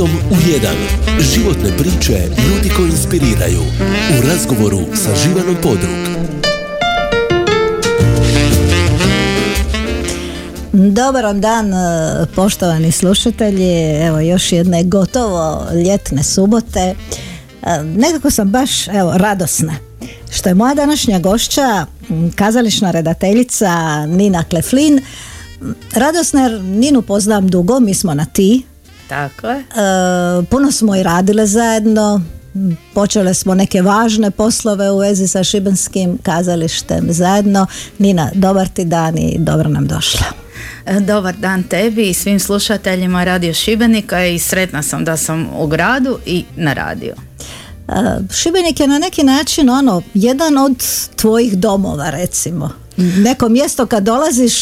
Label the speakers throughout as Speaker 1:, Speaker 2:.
Speaker 1: subotom u 1. Životne priče ljudi koji inspiriraju. U razgovoru sa Živanom Podrug.
Speaker 2: Dobar vam dan e, poštovani slušatelji, evo još jedne gotovo ljetne subote. E, nekako sam baš evo radosna što je moja današnja gošća kazališna redateljica Nina Kleflin. Radosna Ninu poznam dugo, mi smo na ti.
Speaker 3: Tako je. E,
Speaker 2: puno smo i radile zajedno, počele smo neke važne poslove u vezi sa Šibenskim kazalištem zajedno. Nina, dobar ti dan i dobro nam došla.
Speaker 3: E, dobar dan tebi i svim slušateljima Radio Šibenika i sretna sam da sam u gradu i na radio.
Speaker 2: E, Šibenik je na neki način ono jedan od tvojih domova recimo. Neko mjesto kad dolaziš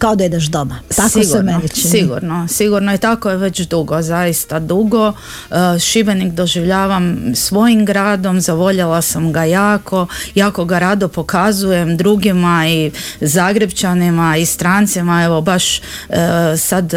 Speaker 2: kao da ideš doma. Tako sigurno, se meni čini.
Speaker 3: Sigurno, sigurno i tako je već dugo, zaista dugo. Uh, Šibenik doživljavam svojim gradom, zavoljela sam ga jako, jako ga rado pokazujem drugima i Zagrebčanima i strancima. Evo baš uh, sad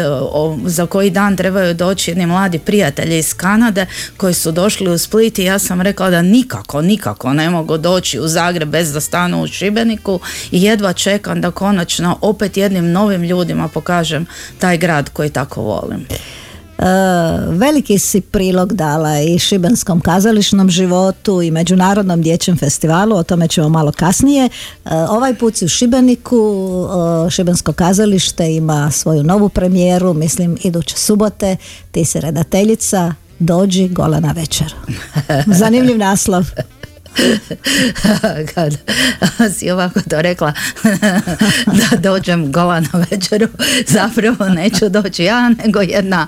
Speaker 3: za koji dan trebaju doći jedni mladi prijatelji iz Kanade koji su došli u Split i ja sam rekla da nikako, nikako ne mogu doći u Zagreb bez da stanu u Šibeniku i jedva čekam da konačno opet jednim novim ljudima pokažem taj grad koji tako volim.
Speaker 2: E, veliki si prilog dala i šibenskom kazališnom životu i međunarodnom dječjem festivalu, o tome ćemo malo kasnije. E, ovaj put si u Šibeniku, e, Šibensko kazalište ima svoju novu premijeru, mislim iduće subote, ti si redateljica, dođi gola na večer. Zanimljiv naslov.
Speaker 3: kad si ovako to rekla da dođem gola na večeru zapravo neću doći ja nego jedna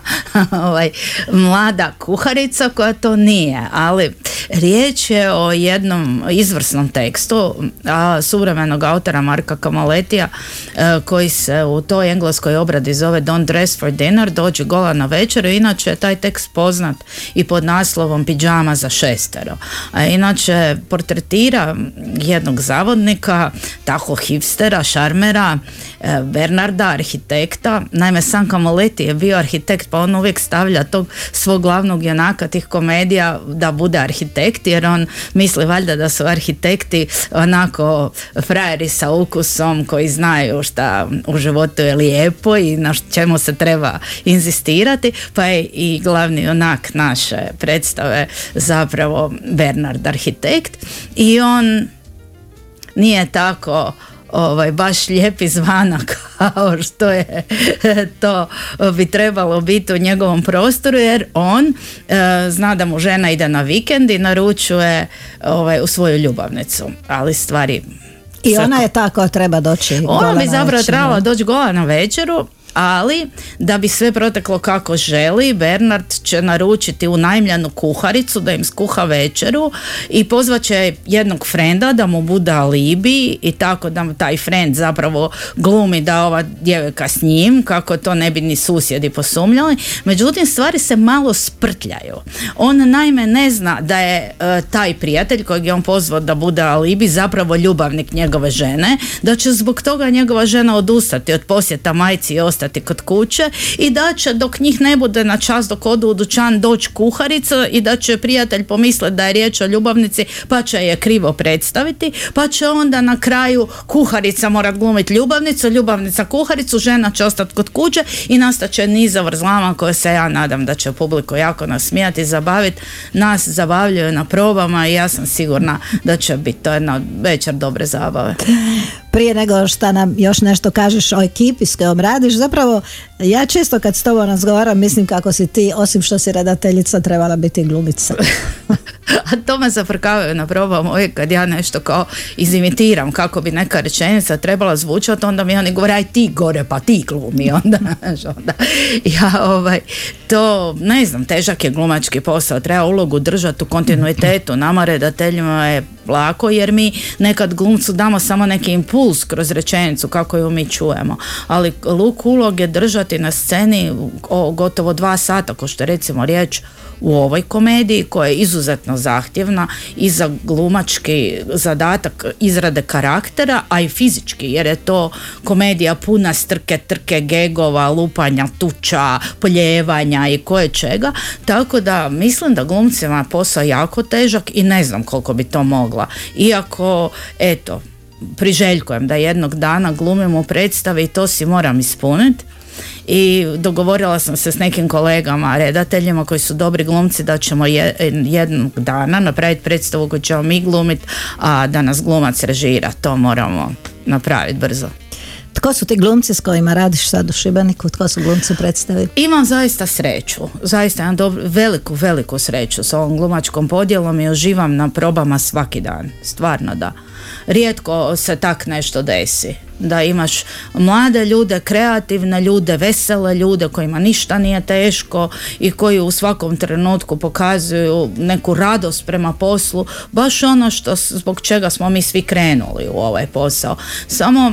Speaker 3: ovaj, mlada kuharica koja to nije ali riječ je o jednom izvrsnom tekstu a, suvremenog autora Marka Kamaletija e, koji se u toj engleskoj obradi zove Don't dress for dinner dođi gola na večeru inače je taj tekst poznat i pod naslovom Pidžama za šestero. A inače portretira jednog zavodnika, tako hipstera, šarmera, e, Bernarda, arhitekta. Naime, San Kamoleti je bio arhitekt, pa on uvijek stavlja tog svog glavnog junaka tih komedija da bude arhitekt, jer on misli valjda da su arhitekti onako frajeri sa ukusom koji znaju šta u životu je lijepo i na čemu se treba inzistirati, pa je i glavni onak naše predstave zapravo Bernard arhitekt i on nije tako ovaj, baš lijep izvana kao što je to bi trebalo biti u njegovom prostoru jer on e, zna da mu žena ide na vikend i naručuje ovaj, u svoju ljubavnicu ali stvari
Speaker 2: i ona je tako treba doći
Speaker 3: ona bi zapravo trebala doći gola na večeru ali da bi sve proteklo kako želi, Bernard će naručiti unajmljenu kuharicu da im skuha večeru i pozvat će jednog frenda da mu bude alibi i tako da taj frend zapravo glumi da ova djevojka s njim, kako to ne bi ni susjedi posumnjali. Međutim, stvari se malo sprtljaju. On naime ne zna da je e, taj prijatelj kojeg je on pozvao da bude alibi zapravo ljubavnik njegove žene, da će zbog toga njegova žena odustati od posjeta majci i ostati kod kuće i da će dok njih ne bude na čas dok odu u dućan doći kuharica i da će prijatelj pomisliti da je riječ o ljubavnici pa će je krivo predstaviti pa će onda na kraju kuharica morat glumiti ljubavnicu, ljubavnica kuharicu, žena će ostati kod kuće i nastat će niz zavrzlama koje se ja nadam da će publiku jako nasmijati i zabaviti. Nas zabavljaju na probama i ja sam sigurna da će biti to jedna večer dobre zabave
Speaker 2: prije nego što nam još nešto kažeš o ekipi s kojom radiš, zapravo ja često kad s tobom razgovaram mislim kako si ti, osim što si redateljica, trebala biti glumica.
Speaker 3: A to me zafrkavaju na probama uvijek kad ja nešto kao izimitiram kako bi neka rečenica trebala zvučati, onda mi oni govore aj ti gore pa ti glumi onda, onda ja ovaj to ne znam, težak je glumački posao, treba ulogu držati u kontinuitetu, nama redateljima je lako jer mi nekad glumcu damo samo neki impuls kroz rečenicu kako ju mi čujemo, ali luk ulog je držati na sceni o gotovo dva sata, ko što je recimo riječ u ovoj komediji koja je izuzetno zahtjevna i za glumački zadatak izrade karaktera, a i fizički jer je to komedija puna strke, trke, gegova, lupanja, tuča, poljevanja i koje čega, tako da mislim da glumcima posao jako težak i ne znam koliko bi to mogla. Iako, eto, priželjkujem da jednog dana glumim u i to si moram ispuniti i dogovorila sam se s nekim kolegama, redateljima koji su dobri glumci da ćemo jednog dana napraviti predstavu koju ćemo mi glumiti, a da nas glumac režira. To moramo napraviti brzo.
Speaker 2: Tko su ti glumci s kojima radiš sad u Šibeniku? Tko su glumci predstavi?
Speaker 3: Imam zaista sreću. Zaista imam dobru, veliku, veliku sreću s ovom glumačkom podjelom i uživam na probama svaki dan. Stvarno da. Rijetko se tak nešto desi. Da imaš mlade ljude, kreativne ljude, vesele ljude kojima ništa nije teško i koji u svakom trenutku pokazuju neku radost prema poslu. Baš ono što zbog čega smo mi svi krenuli u ovaj posao. Samo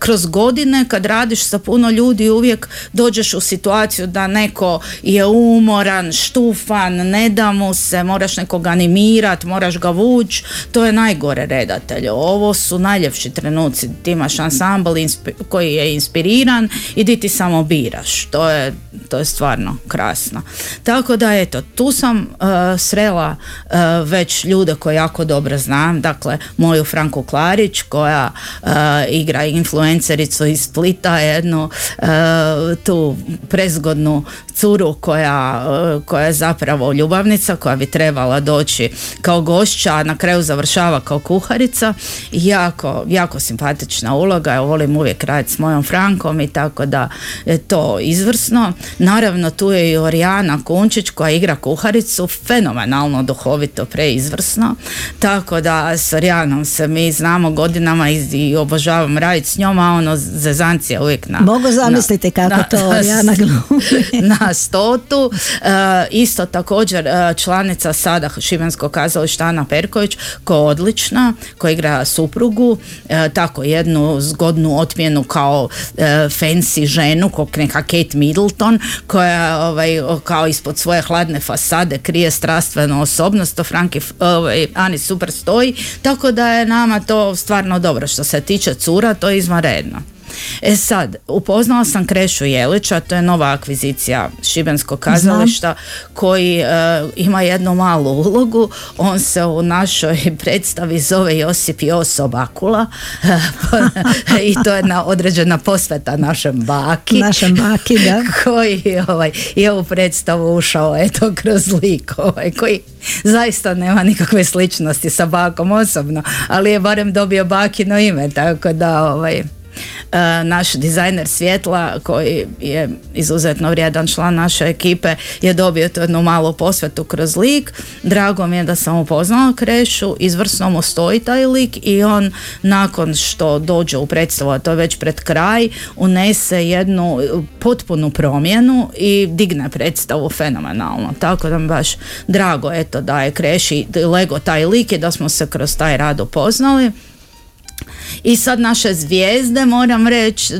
Speaker 3: kroz godine kad radiš sa puno ljudi uvijek dođeš u situaciju da neko je umoran, štufan, ne da mu se, moraš nekog animirat, moraš ga vući, to je najgore redatelj. Ovo su najljepši trenuci, ti imaš ansambl koji je inspiriran i di ti samo biraš. To je, to je stvarno krasno. Tako da eto, tu sam uh, srela uh, već ljude koje jako dobro znam, dakle moju Franku Klarić koja uh, igra influencericu iz Splita, jednu e, tu prezgodnu curu koja, e, koja je zapravo ljubavnica koja bi trebala doći kao gošća, a na kraju završava kao kuharica. Jako, jako simpatična uloga, ja volim uvijek raditi s mojom Frankom i tako da je to izvrsno. Naravno tu je i Orijana Kunčić koja igra kuharicu, fenomenalno duhovito, preizvrsno. Tako da s Orijanom se mi znamo godinama i, i obožavam raditi s njom, a ono zezancija uvijek na...
Speaker 2: Mogu zamisliti kako na, to Orijana glumi.
Speaker 3: na stotu. E, isto također e, članica sada Šibenskog kazališta Ana Perković koja je odlična, koja igra suprugu, e, tako jednu zgodnu otmjenu kao fancy ženu, kao neka Kate Middleton koja ovaj, kao ispod svoje hladne fasade krije strastvenu osobnost, to Franki ovaj, Ani super stoji, tako da je nama to stvarno dobro što se tiče cura, to je izvanredno. E sad, upoznala sam Krešu Jelića, to je nova akvizicija Šibenskog kazališta koji e, ima jednu malu ulogu. On se u našoj predstavi zove Josip Joso Bakula i to je jedna određena posveta našem baki.
Speaker 2: Našem baki, da.
Speaker 3: koji ovaj, je u predstavu ušao eto kroz lik ovaj, koji zaista nema nikakve sličnosti sa bakom osobno, ali je barem dobio bakino ime, tako da ovaj, naš dizajner svjetla koji je izuzetno vrijedan član naše ekipe je dobio to jednu malu posvetu kroz lik. Drago mi je da sam upoznala Krešu, izvrsno mu stoji taj lik i on nakon što dođe u predstavu, a to je već pred kraj, unese jednu potpunu promjenu i digne predstavu fenomenalno. Tako da mi baš drago eto da je Kreši lego taj lik i da smo se kroz taj rad upoznali. I sad naše zvijezde, moram reći,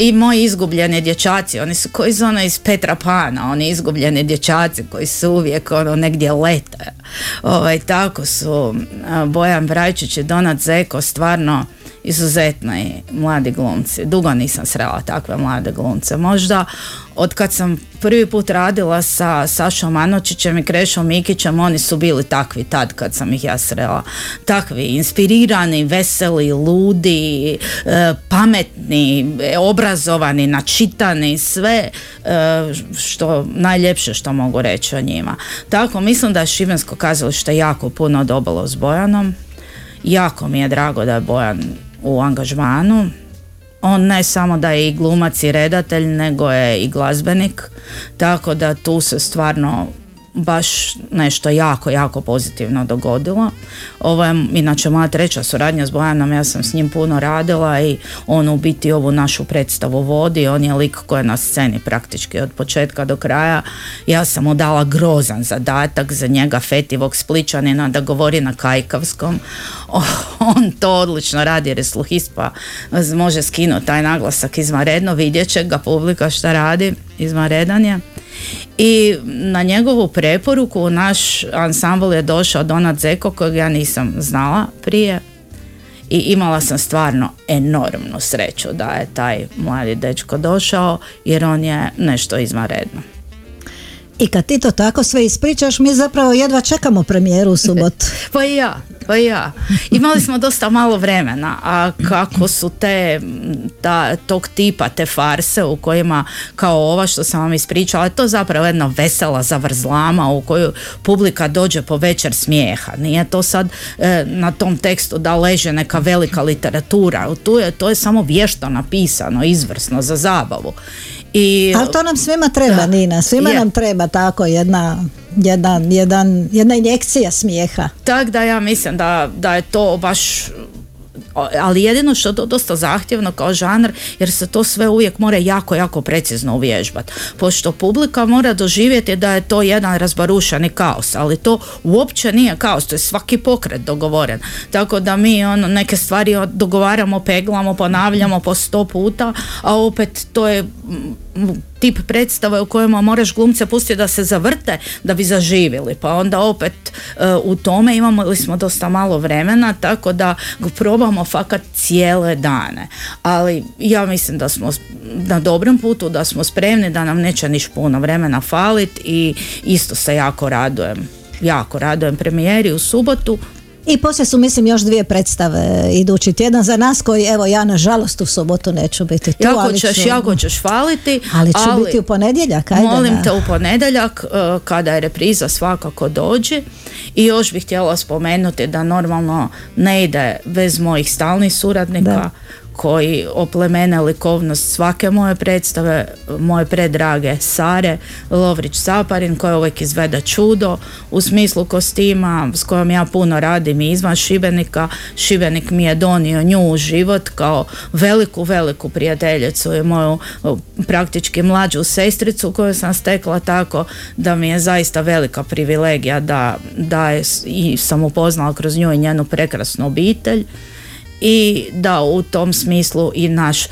Speaker 3: i moji izgubljeni dječaci, oni su koji su ono iz Petra Pana, oni izgubljeni dječaci koji su uvijek ono negdje lete. Ovaj, tako su Bojan Brajčić i Donat Zeko stvarno izuzetni mladi glumci. Dugo nisam srela takve mlade glumce. Možda od kad sam prvi put radila sa Sašom Anočićem i Krešom Mikićem, oni su bili takvi tad kad sam ih ja srela. Takvi, inspirirani, veseli, ludi, e, pametni, obrazovani, načitani, sve e, što najljepše što mogu reći o njima. Tako, mislim da je Šibensko kazalište jako puno dobilo s Bojanom. Jako mi je drago da je Bojan u angažmanu. On ne samo da je i glumac i redatelj, nego je i glazbenik, tako da tu se stvarno baš nešto jako, jako pozitivno dogodilo. Ovo je inače moja treća suradnja s Bojanom, ja sam s njim puno radila i on u biti ovu našu predstavu vodi, on je lik koji je na sceni praktički od početka do kraja. Ja sam mu dala grozan zadatak za njega fetivog spličanina da govori na kajkavskom. on to odlično radi jer je sluhist može skinuti taj naglasak izvanredno, vidjet će ga publika šta radi, izvanredan je. I na njegovu preporuku naš ansambl je došao Donat Zeko kojeg ja nisam znala prije i imala sam stvarno enormnu sreću da je taj mladi dečko došao jer on je nešto izvanredno.
Speaker 2: I kad ti to tako sve ispričaš, mi zapravo jedva čekamo premijeru u subotu.
Speaker 3: pa i ja, pa ja. Imali smo dosta malo vremena, a kako su te, ta, tog tipa, te farse u kojima, kao ova što sam vam ispričala, to je zapravo jedna vesela zavrzlama u koju publika dođe po večer smijeha. Nije to sad e, na tom tekstu da leže neka velika literatura. Tu je, to je samo vješto napisano, izvrsno, za zabavu.
Speaker 2: I, Ali to nam svima treba, Nina. Svima nam treba tako jedna, jedan, jedan, jedna injekcija smijeha.
Speaker 3: Tak da ja mislim da, da je to baš ali jedino što je dosta zahtjevno kao žanr jer se to sve uvijek mora jako, jako precizno uvježbati. Pošto publika mora doživjeti da je to jedan razbarušani kaos, ali to uopće nije kaos, to je svaki pokret dogovoren. Tako da mi ono, neke stvari dogovaramo, peglamo, ponavljamo po sto puta, a opet to je tip predstave u kojima moraš glumce pustiti da se zavrte da bi zaživjeli. Pa onda opet e, u tome imamo smo dosta malo vremena tako da probamo fakat cijele dane. Ali ja mislim da smo na dobrom putu da smo spremni da nam neće niš puno vremena faliti i isto se jako radujem. Jako radujem premijeri u subotu
Speaker 2: i poslije su mislim još dvije predstave idući tjedan za nas koji evo ja nažalost u subotu neću biti tu.
Speaker 3: Jako ali ćeš, ću, jako ćeš faliti.
Speaker 2: Ali ću biti u ponedjeljak. Ajde
Speaker 3: molim te u ponedjeljak e, kada je repriza svakako dođe i još bih htjela spomenuti da normalno ne ide bez mojih stalnih suradnika koji oplemene likovnost svake moje predstave, moje predrage Sare Lovrić Saparin koja uvijek izveda čudo u smislu kostima s kojom ja puno radim i izvan Šibenika. Šibenik mi je donio nju u život kao veliku, veliku prijateljicu i moju praktički mlađu sestricu koju sam stekla tako da mi je zaista velika privilegija da, da je, i sam upoznala kroz nju i njenu prekrasnu obitelj i da u tom smislu i naš uh,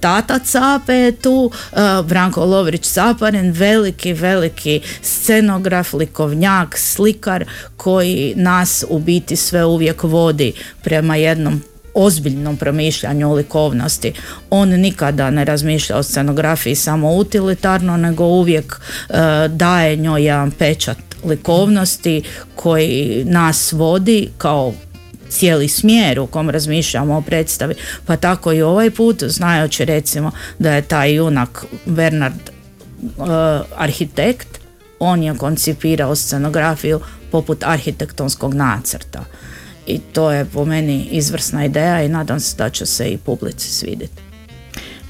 Speaker 3: tata Cape je tu, uh, Branko Lovrić Caparin, veliki, veliki scenograf, likovnjak, slikar koji nas u biti sve uvijek vodi prema jednom ozbiljnom promišljanju o likovnosti. On nikada ne razmišlja o scenografiji samo utilitarno, nego uvijek uh, daje njoj jedan pečat likovnosti koji nas vodi kao cijeli smjer u kom razmišljamo o predstavi. Pa tako i ovaj put, znajući recimo da je taj junak Bernard uh, arhitekt, on je koncipirao scenografiju poput arhitektonskog nacrta. I to je po meni izvrsna ideja i nadam se da će se i publici svidjeti.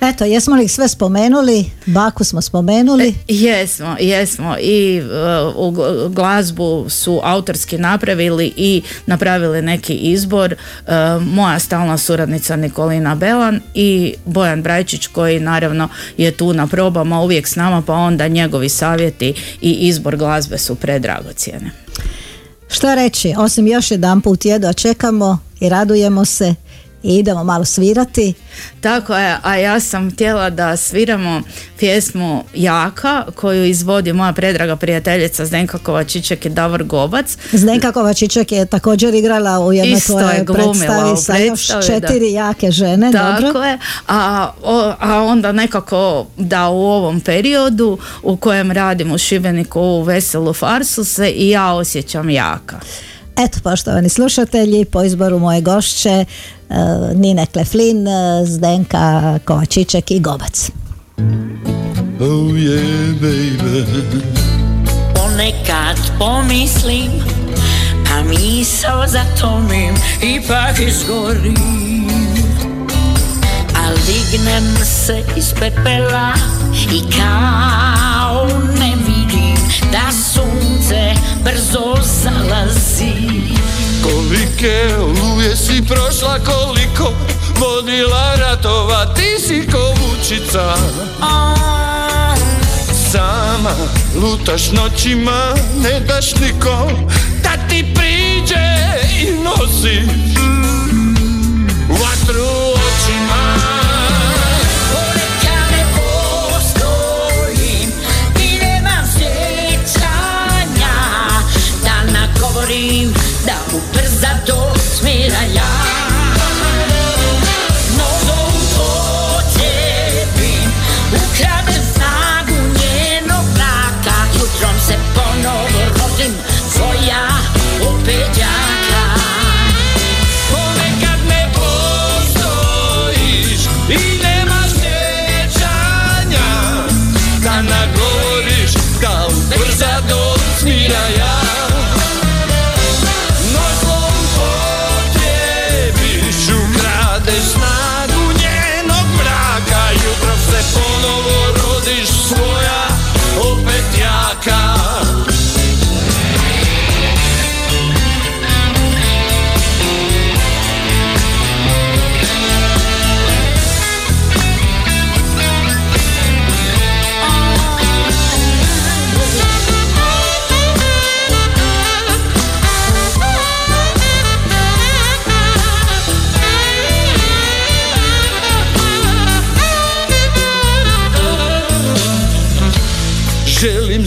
Speaker 2: Eto, jesmo li sve spomenuli? Baku smo spomenuli? E,
Speaker 3: jesmo, jesmo. I uh, u glazbu su autorski napravili i napravili neki izbor. Uh, moja stalna suradnica Nikolina Belan i Bojan Brajčić koji naravno je tu na probama uvijek s nama pa onda njegovi savjeti i izbor glazbe su predragocjene.
Speaker 2: Što reći, osim još jedan put jedva čekamo i radujemo se i idemo malo svirati.
Speaker 3: Tako je, a ja sam htjela da sviramo pjesmu Jaka koju izvodi moja predraga prijateljica Zdenka Kovačićek i Davor Gobac.
Speaker 2: Zdenka Kovačićek je također igrala u jednoj tvojoj predstavi sa još četiri jake žene.
Speaker 3: Tako dobro. je, a, a onda nekako da u ovom periodu u kojem radim u Šibeniku u veselu farsu se i ja osjećam jaka.
Speaker 2: Eto, poštovani slušatelji, po izboru moje gošće Nine Kleflin, uh, Zdenka Kovačićek i Gobac. Oh yeah, baby. Ponekad pomislim, pa misao zatomim, ipak izgorim. Al dignem se iz pepela i kao ne vidim da sunce brzo zalazi Kolike oluje si prošla koliko Vodila ratova. Ti si kovučica Sama lutaš noćima Ne daš nikom da ti priđe i nosiš Vatru I
Speaker 4: don't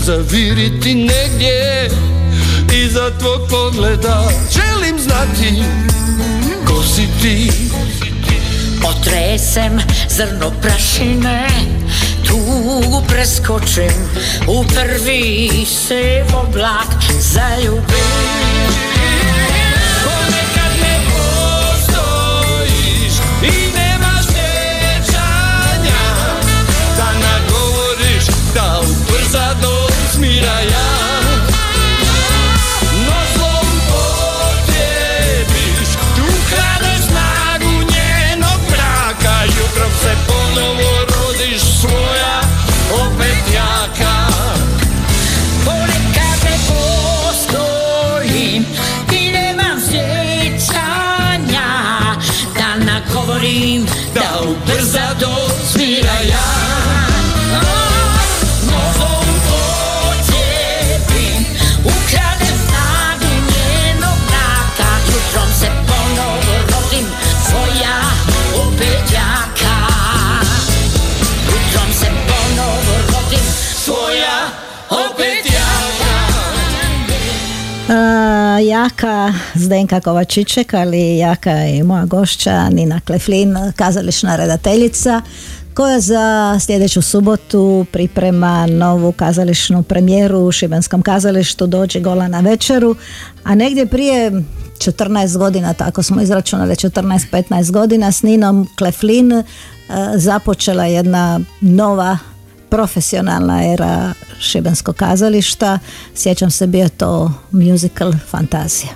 Speaker 4: zaviriti negdje Iza tvog pogleda. Želim znati Ko si ti.
Speaker 5: Potresem zrno prašine Tugu preskočim U prvi se oblak zaljubim
Speaker 4: jaka
Speaker 2: Zdenka Kovačićek, ali jaka je moja gošća Nina Kleflin, kazališna redateljica koja za sljedeću subotu priprema novu kazališnu premijeru u Šibenskom kazalištu Dođi gola na večeru, a negdje prije 14 godina, tako smo izračunali 14-15 godina s Ninom Kleflin e, započela jedna nova profesionalna era Šibenskog kazališta. Sjećam se bio to musical Fantazija.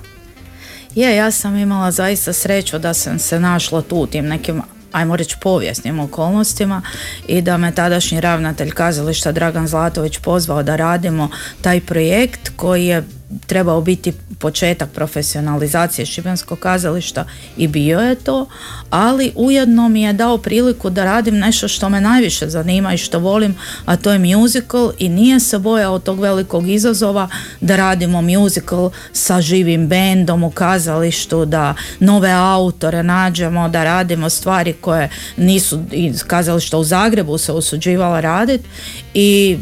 Speaker 3: Je, ja sam imala zaista sreću da sam se našla tu u tim nekim ajmo reći povijesnim okolnostima i da me tadašnji ravnatelj kazališta Dragan Zlatović pozvao da radimo taj projekt koji je trebao biti početak profesionalizacije šibenskog kazališta i bio je to, ali ujedno mi je dao priliku da radim nešto što me najviše zanima i što volim, a to je musical i nije se bojao tog velikog izazova da radimo musical sa živim bendom u kazalištu, da nove autore nađemo, da radimo stvari koje nisu iz kazališta u Zagrebu se usuđivala raditi i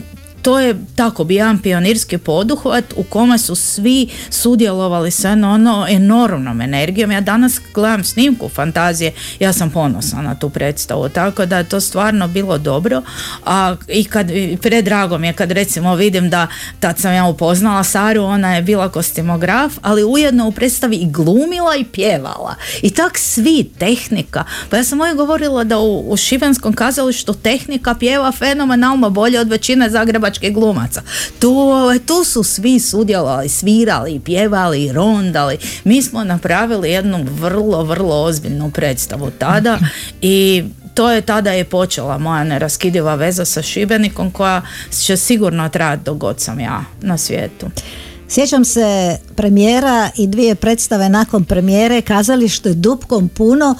Speaker 3: to je tako bi jedan pionirski poduhvat u kome su svi sudjelovali sa ono enormnom energijom. Ja danas gledam snimku fantazije, ja sam ponosna na tu predstavu, tako da je to stvarno bilo dobro. A i kad predrago mi je kad recimo vidim da tad sam ja upoznala Saru, ona je bila kostimograf, ali ujedno u predstavi i glumila i pjevala. I tak svi, tehnika. Pa ja sam ovdje govorila da u, u Šibenskom kazalištu tehnika pjeva fenomenalno bolje od većine zagrebačkih glumaca. Tu, ovaj, tu su svi sudjelovali, svirali, pjevali, rondali. Mi smo napravili jednu vrlo, vrlo ozbiljnu predstavu tada i to je tada je počela moja neraskidiva veza sa Šibenikom koja će sigurno trajati dok god sam ja na svijetu.
Speaker 2: Sjećam se premijera i dvije predstave nakon premijere, kazalište Dupkom puno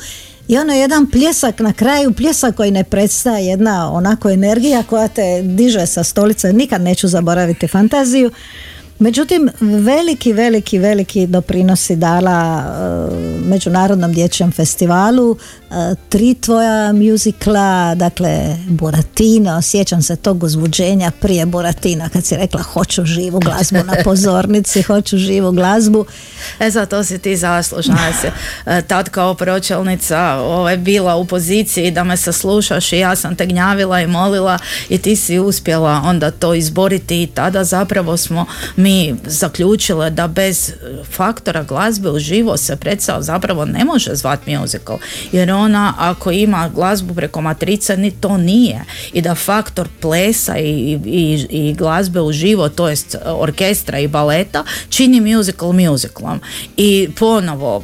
Speaker 2: i ono jedan pljesak na kraju, pljesak koji ne prestaje, jedna onako energija koja te diže sa stolice, nikad neću zaboraviti fantaziju. Međutim, veliki, veliki, veliki doprinosi dala e, Međunarodnom dječjem festivalu, e, tri tvoja muzikla, dakle Buratino, sjećam se tog uzbuđenja prije Buratina kad si rekla hoću živu glazbu na pozornici, hoću živu glazbu.
Speaker 3: E za to si ti zaslužna. Ja si e, tad kao pročelnica ovaj, bila u poziciji da me saslušaš i ja sam te gnjavila i molila i ti si uspjela onda to izboriti i tada zapravo smo mi zaključile da bez faktora glazbe uživo se predstava zapravo ne može zvat musical. Jer ona ako ima glazbu preko matrice ni to nije. I da faktor plesa i, i, i glazbe uživo to jest orkestra i baleta čini musical musicalom. I ponovo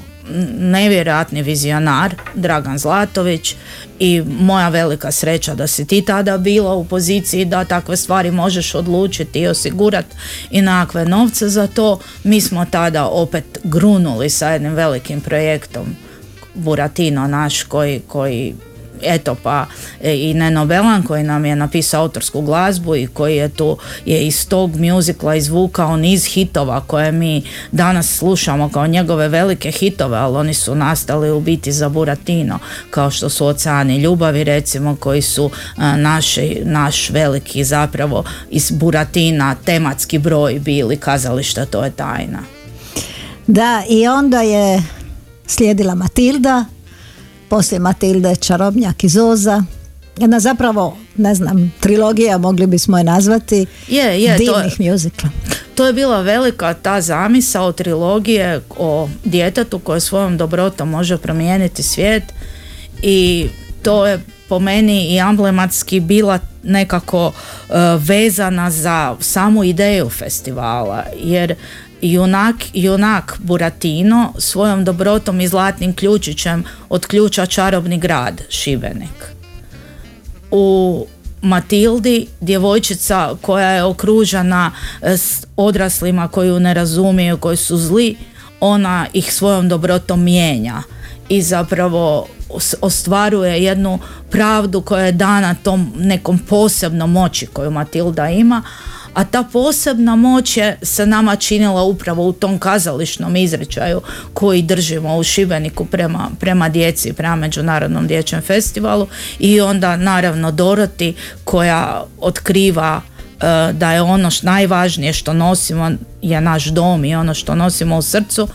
Speaker 3: nevjerojatni vizionar Dragan Zlatović i moja velika sreća da si ti tada bila u poziciji da takve stvari možeš odlučiti i osigurati i nakve novce za to. Mi smo tada opet grunuli sa jednim velikim projektom Buratino naš koji, koji eto pa e, i Neno Belan koji nam je napisao autorsku glazbu i koji je tu je iz tog mjuzikla izvukao niz hitova koje mi danas slušamo kao njegove velike hitove, ali oni su nastali u biti za Buratino, kao što su Oceani ljubavi recimo koji su a, naši, naš veliki zapravo iz Buratina tematski broj bili kazališta, to je tajna.
Speaker 2: Da, i onda je slijedila Matilda, poslije Matilde Čarobnjak i Zoza. Jedna zapravo, ne znam, trilogija mogli bismo je nazvati
Speaker 3: Je, je, to je,
Speaker 2: divnih mjuzikla.
Speaker 3: to je bila velika ta zamisao trilogije o djetetu koje svojom dobrotom može promijeniti svijet i to je po meni i emblematski bila nekako e, vezana za samu ideju festivala jer junak, junak Buratino svojom dobrotom i zlatnim ključićem otključa čarobni grad Šibenik. U Matildi, djevojčica koja je okružena e, s odraslima koji ju ne razumiju, koji su zli, ona ih svojom dobrotom mijenja i zapravo os- ostvaruje jednu pravdu koja je dana tom nekom posebnom moći koju Matilda ima, a ta posebna moć je se nama činila upravo u tom kazališnom izričaju koji držimo u Šibeniku prema, prema djeci, prema Međunarodnom dječjem festivalu. I onda naravno Doroti koja otkriva e, da je ono š, najvažnije što nosimo je naš dom i ono što nosimo u srcu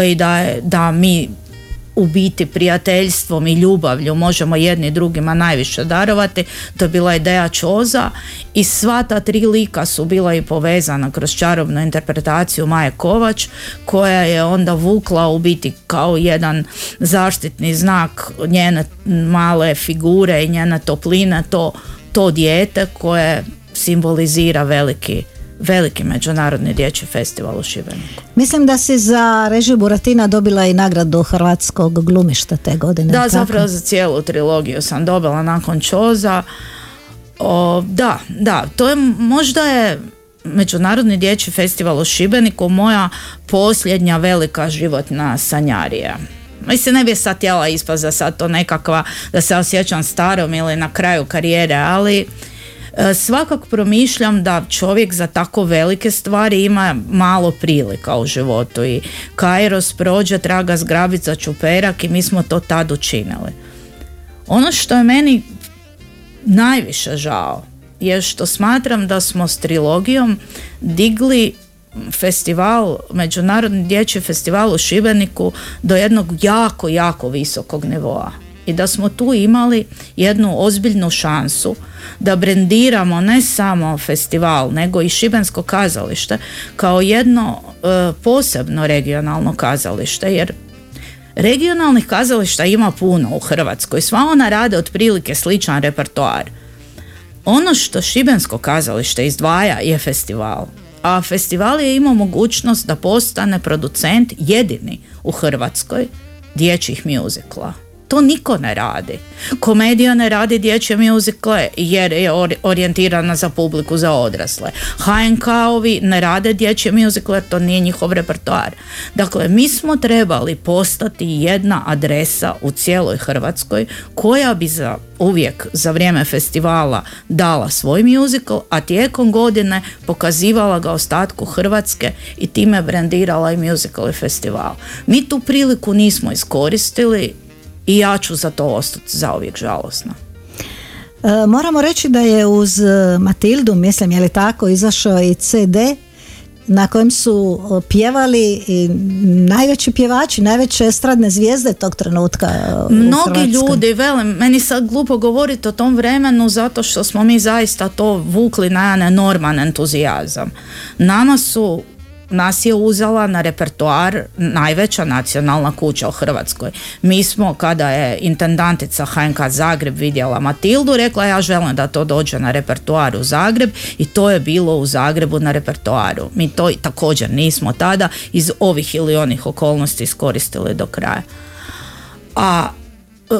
Speaker 3: e, i da, je, da mi u biti prijateljstvom i ljubavlju možemo jedni drugima najviše darovati. To je bila ideja Čoza i sva ta tri lika su bila i povezana kroz čarobnu interpretaciju Maje Kovač koja je onda vukla u biti kao jedan zaštitni znak njene male figure i njene topline to, to dijete koje simbolizira veliki veliki međunarodni dječji festival u Šibeniku.
Speaker 2: Mislim da si za režiju Buratina dobila i nagradu Hrvatskog glumišta te godine.
Speaker 3: Da,
Speaker 2: tako?
Speaker 3: zapravo za cijelu trilogiju sam dobila nakon Čoza. O, da, da, to je možda je Međunarodni dječji festival u Šibeniku moja posljednja velika životna sanjarija. Mislim, ne bi sad htjela ispast za sad to nekakva, da se osjećam starom ili na kraju karijere, ali svakako promišljam da čovjek za tako velike stvari ima malo prilika u životu i Kairos prođe, traga zgrabica čuperak i mi smo to tad učinili. Ono što je meni najviše žao je što smatram da smo s trilogijom digli festival, Međunarodni dječji festival u Šibeniku do jednog jako, jako visokog nivoa. I da smo tu imali jednu ozbiljnu šansu da brendiramo ne samo festival, nego i Šibensko kazalište kao jedno e, posebno regionalno kazalište, jer regionalnih kazališta ima puno u Hrvatskoj. Sva ona rade otprilike sličan repertoar. Ono što Šibensko kazalište izdvaja je festival. A festival je imao mogućnost da postane producent jedini u Hrvatskoj dječjih mjuzikla. To niko ne radi. Komedija ne radi dječje mjuzikle jer je ori- orijentirana za publiku za odrasle. HNK-ovi ne rade dječje mjuzikle jer to nije njihov repertoar. Dakle, mi smo trebali postati jedna adresa u cijeloj Hrvatskoj koja bi za uvijek za vrijeme festivala dala svoj muzikal, a tijekom godine pokazivala ga ostatku Hrvatske i time brendirala i muzikal i festival. Mi tu priliku nismo iskoristili i ja ću za to ostati zauvijek žalosna.
Speaker 2: E, moramo reći da je uz e, Matildu, mislim je li tako, izašao i CD na kojem su e, pjevali i najveći pjevači, najveće estradne zvijezde tog trenutka e,
Speaker 3: Mnogi ljudi, velim, meni sad glupo govoriti o tom vremenu zato što smo mi zaista to vukli na jedan enorman entuzijazam. Nama su nas je uzela na repertoar najveća nacionalna kuća u Hrvatskoj. Mi smo, kada je intendantica HNK Zagreb vidjela Matildu, rekla ja želim da to dođe na repertoar u Zagreb i to je bilo u Zagrebu na repertoaru. Mi to također nismo tada iz ovih ili onih okolnosti iskoristili do kraja. A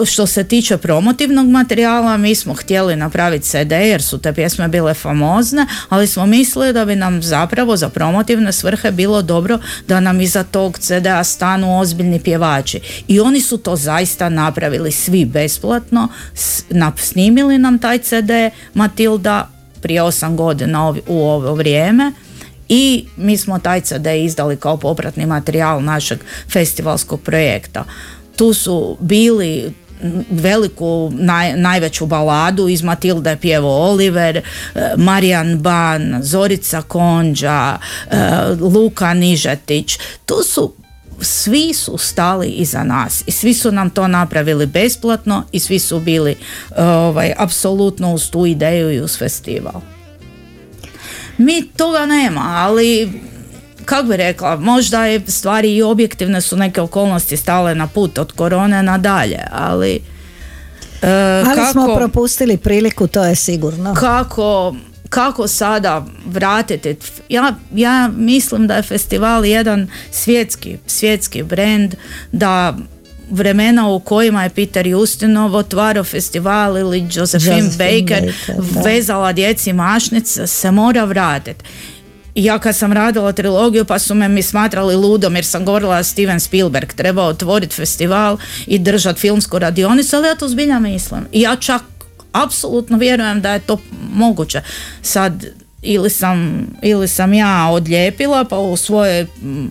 Speaker 3: što se tiče promotivnog materijala, mi smo htjeli napraviti CD jer su te pjesme bile famozne, ali smo mislili da bi nam zapravo za promotivne svrhe bilo dobro da nam iza tog CD-a stanu ozbiljni pjevači. I oni su to zaista napravili svi besplatno, snimili nam taj CD Matilda prije osam godina u ovo vrijeme i mi smo taj CD izdali kao popratni materijal našeg festivalskog projekta. Tu su bili veliku, naj, najveću baladu iz Matilde je pjevo Oliver, e, Marijan Ban, Zorica Konđa, e, Luka Nižetić. Tu su svi su stali iza nas i svi su nam to napravili besplatno i svi su bili ovaj, apsolutno uz tu ideju i uz festival. Mi toga nema, ali kako bi rekla, možda je stvari i objektivne su neke okolnosti stale na put od korone nadalje, ali e,
Speaker 2: Ali
Speaker 3: kako,
Speaker 2: smo propustili priliku, to je sigurno.
Speaker 3: kako, kako sada vratiti ja, ja mislim da je festival jedan svjetski, svjetski brand da vremena u kojima je Peter Justinov otvarao festival ili Josephine,
Speaker 2: Josephine
Speaker 3: Baker,
Speaker 2: Baker,
Speaker 3: vezala djeci mašnice se mora vratiti. Ja kad sam radila trilogiju pa su me mi smatrali ludom jer sam govorila Steven Spielberg treba otvoriti festival i držati filmsku radionicu, ali ja to zbilja mislim. I ja čak apsolutno vjerujem da je to moguće. Sad ili sam, ili sam ja odlijepila pa u svojoj mm, e,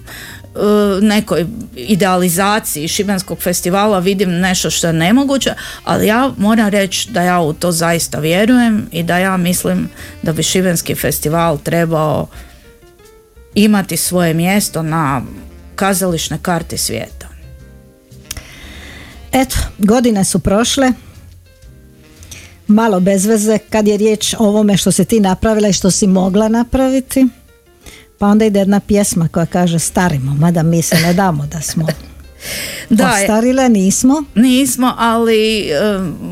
Speaker 3: nekoj idealizaciji Šibenskog festivala vidim nešto što je nemoguće, ali ja moram reći da ja u to zaista vjerujem i da ja mislim da bi Šibenski festival trebao imati svoje mjesto na kazališnoj karti svijeta.
Speaker 2: Eto, godine su prošle, malo bez veze kad je riječ o ovome što si ti napravila i što si mogla napraviti. Pa onda ide jedna pjesma koja kaže starimo, mada mi se ne damo da smo
Speaker 3: Da,
Speaker 2: ostarile, nismo.
Speaker 3: Nismo, ali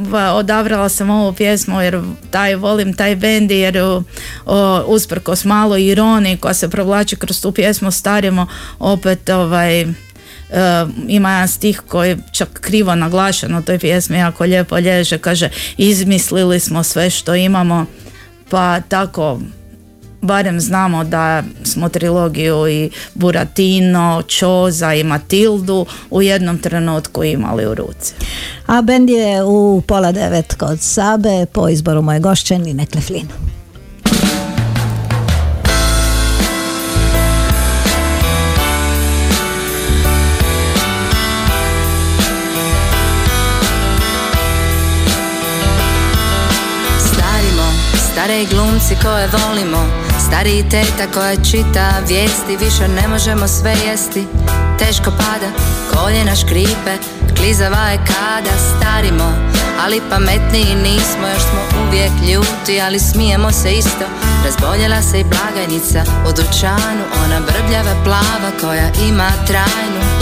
Speaker 3: va- odabrala sam ovu pjesmu jer taj, volim taj bend jer uh, usprkos malo ironiji koja se provlači kroz tu pjesmu starimo opet ovaj um, ima jedan stih koji je čak krivo naglašen u toj pjesmi jako lijepo lježe kaže izmislili smo sve što imamo pa tako barem znamo da smo trilogiju i Buratino, Čoza i Matildu u jednom trenutku imali u ruci.
Speaker 2: A bend je u pola devet kod Sabe po izboru moje gošće Nine Kleflin.
Speaker 6: Starimo, stare glumci koje volimo Stariji teta koja čita vijesti Više ne možemo sve jesti. Teško pada, koljena škripe Klizava je kada starimo. Ali pametniji nismo Još smo uvijek ljuti Ali smijemo se isto. Razboljela se i blagajnica U dućanu Ona brbljava plava koja ima trajnu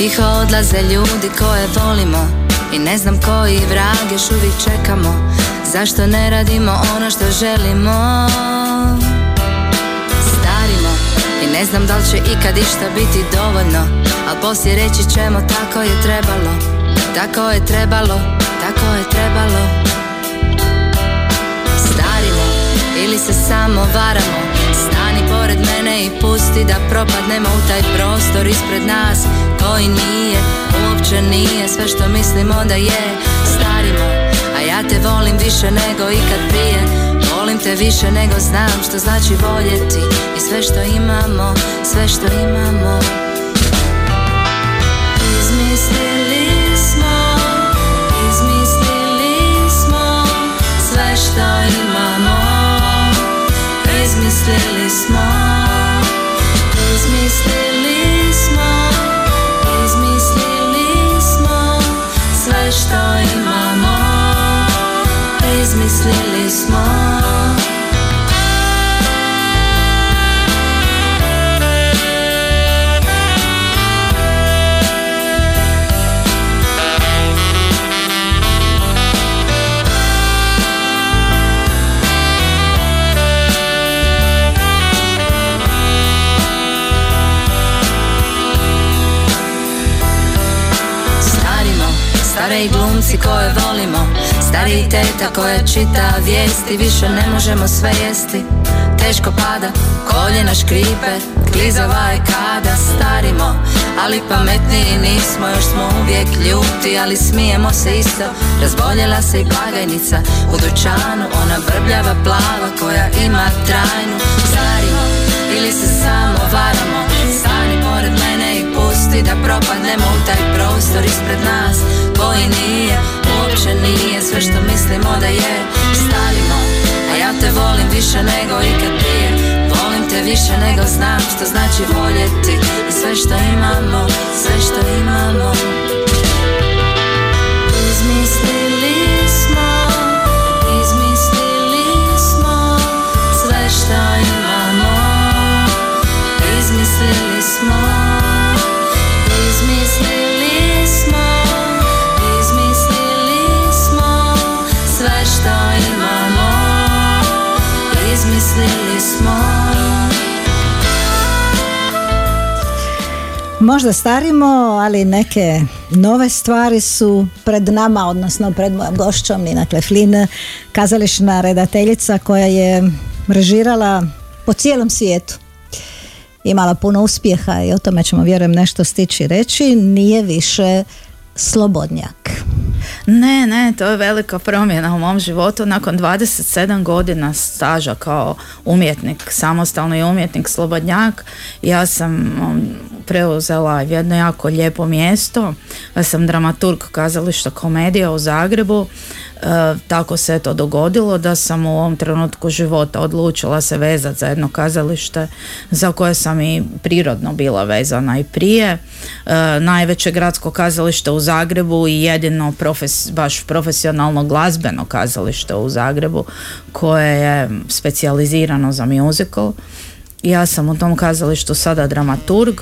Speaker 6: tiho odlaze ljudi koje volimo. I ne znam koji vrag još uvijek čekamo. Zašto ne radimo ono što želimo? Starimo. I ne znam da li će ikad išta biti dovoljno. Al poslije reći ćemo tako je trebalo. Tako je trebalo, tako je trebalo. Starimo. Ili se samo varamo pored mene i pusti da propadnemo u taj prostor ispred nas Koji nije, uopće nije sve što mislimo da je. Starimo, a ja te volim više nego ikad prije. Volim te više nego znam što znači voljeti. I sve što imamo, sve što imamo. Izmislili smo, izmislili smo sve što imamo. Izmislili smo, izmislili smo, izmislili smo sve što imamo. Izmislili smo i glumci koje volimo. Stari i teta koja čita vijesti Više ne možemo sve jesti. Teško pada, koljena škripe Klizava je kada starimo. Ali pametniji nismo, još smo uvijek ljuti Ali smijemo se isto. Razboljela se i blagajnica U dućanu, ona vrbljava plava Koja ima trajnu. Starimo ili se samo varamo Stani pored mene pusti da propadnemo u taj prostor ispred nas. Koji nije, uopće nije sve što mislimo da je. Stavimo, a ja te volim više nego ikad prije. Volim te više nego znam što znači voljeti. I sve što imamo, sve što imamo
Speaker 2: Možda starimo, ali neke nove stvari su pred nama, odnosno pred mojom gošćom Nina Kleflin, kazališna redateljica koja je režirala po cijelom svijetu. Imala puno uspjeha i o tome ćemo vjerujem nešto stići reći. Nije više slobodnjak.
Speaker 3: Ne, ne, to je velika promjena u mom životu. Nakon 27 godina staža kao umjetnik, samostalni umjetnik slobodnjak, ja sam um, preuzela jedno jako lijepo mjesto. Ja sam dramaturg kazališta komedija u Zagrebu. Tako se to dogodilo da sam u ovom trenutku života odlučila se vezati za jedno kazalište za koje sam i prirodno bila vezana i prije. E, najveće gradsko kazalište u Zagrebu i jedino profes, baš profesionalno glazbeno kazalište u Zagrebu koje je specijalizirano za musical. Ja sam u tom kazalištu sada dramaturg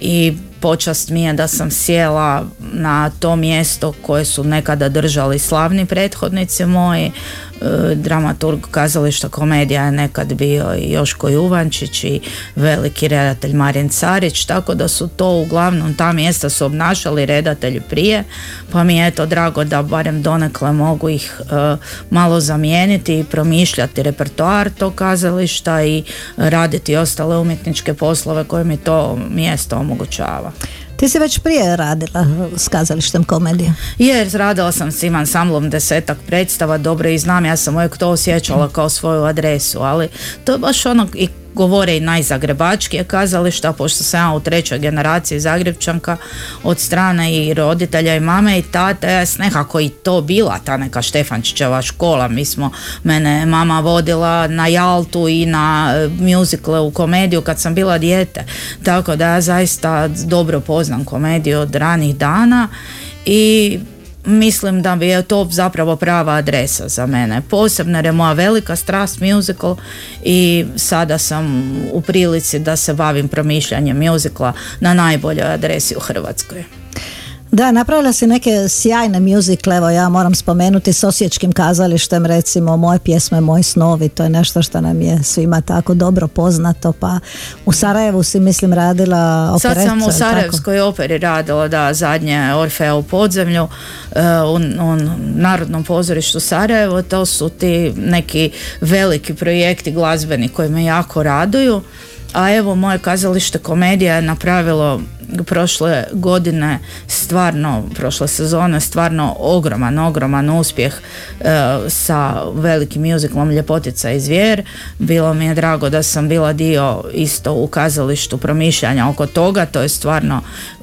Speaker 3: i počast mi je da sam sjela na to mjesto koje su nekada držali slavni prethodnici moji. E, dramaturg kazališta komedija je nekad bio i Joško Juvančić i veliki redatelj Marin Carić, tako da su to uglavnom ta mjesta su obnašali redatelji prije, pa mi je eto drago da barem donekle mogu ih e, malo zamijeniti i promišljati repertoar tog kazališta i raditi ostale umjetničke poslove koje mi to mjesto omogućava.
Speaker 2: Ti si već prije radila s kazalištem komedije.
Speaker 3: Jer radila sam s im ansamblom desetak predstava, dobro i znam, ja sam uvijek to osjećala kao svoju adresu, ali to je baš ono i govore i najzagrebačkije kazališta, pošto sam ja u trećoj generaciji Zagrebčanka od strane i roditelja i mame i tate, ja sam nekako i to bila ta neka Štefančićeva škola, mi smo, mene mama vodila na Jaltu i na e, muzikle u komediju kad sam bila dijete, tako da ja zaista dobro poznam komediju od ranih dana i mislim da bi je to zapravo prava adresa za mene. Posebno jer je moja velika strast musical i sada sam u prilici da se bavim promišljanjem muzikla na najboljoj adresi u Hrvatskoj.
Speaker 2: Da, napravila si neke sjajne muzikle, evo ja moram spomenuti s Osječkim kazalištem, recimo Moje pjesme, Moj snovi, to je nešto što nam je svima tako dobro poznato, pa u Sarajevu si mislim radila
Speaker 3: Sad
Speaker 2: operetu,
Speaker 3: sam
Speaker 2: jel
Speaker 3: u
Speaker 2: tako?
Speaker 3: Sarajevskoj operi radila, da, zadnje Orfea u podzemlju, e, u, u Narodnom pozorištu Sarajevo, to su ti neki veliki projekti glazbeni koji me jako raduju. A evo, moje kazalište komedija je napravilo prošle godine stvarno, prošle sezone stvarno ogroman, ogroman uspjeh e, sa velikim muziklom Ljepotica i zvijer. Bilo mi je drago da sam bila dio isto u kazalištu promišljanja oko toga, to je stvarno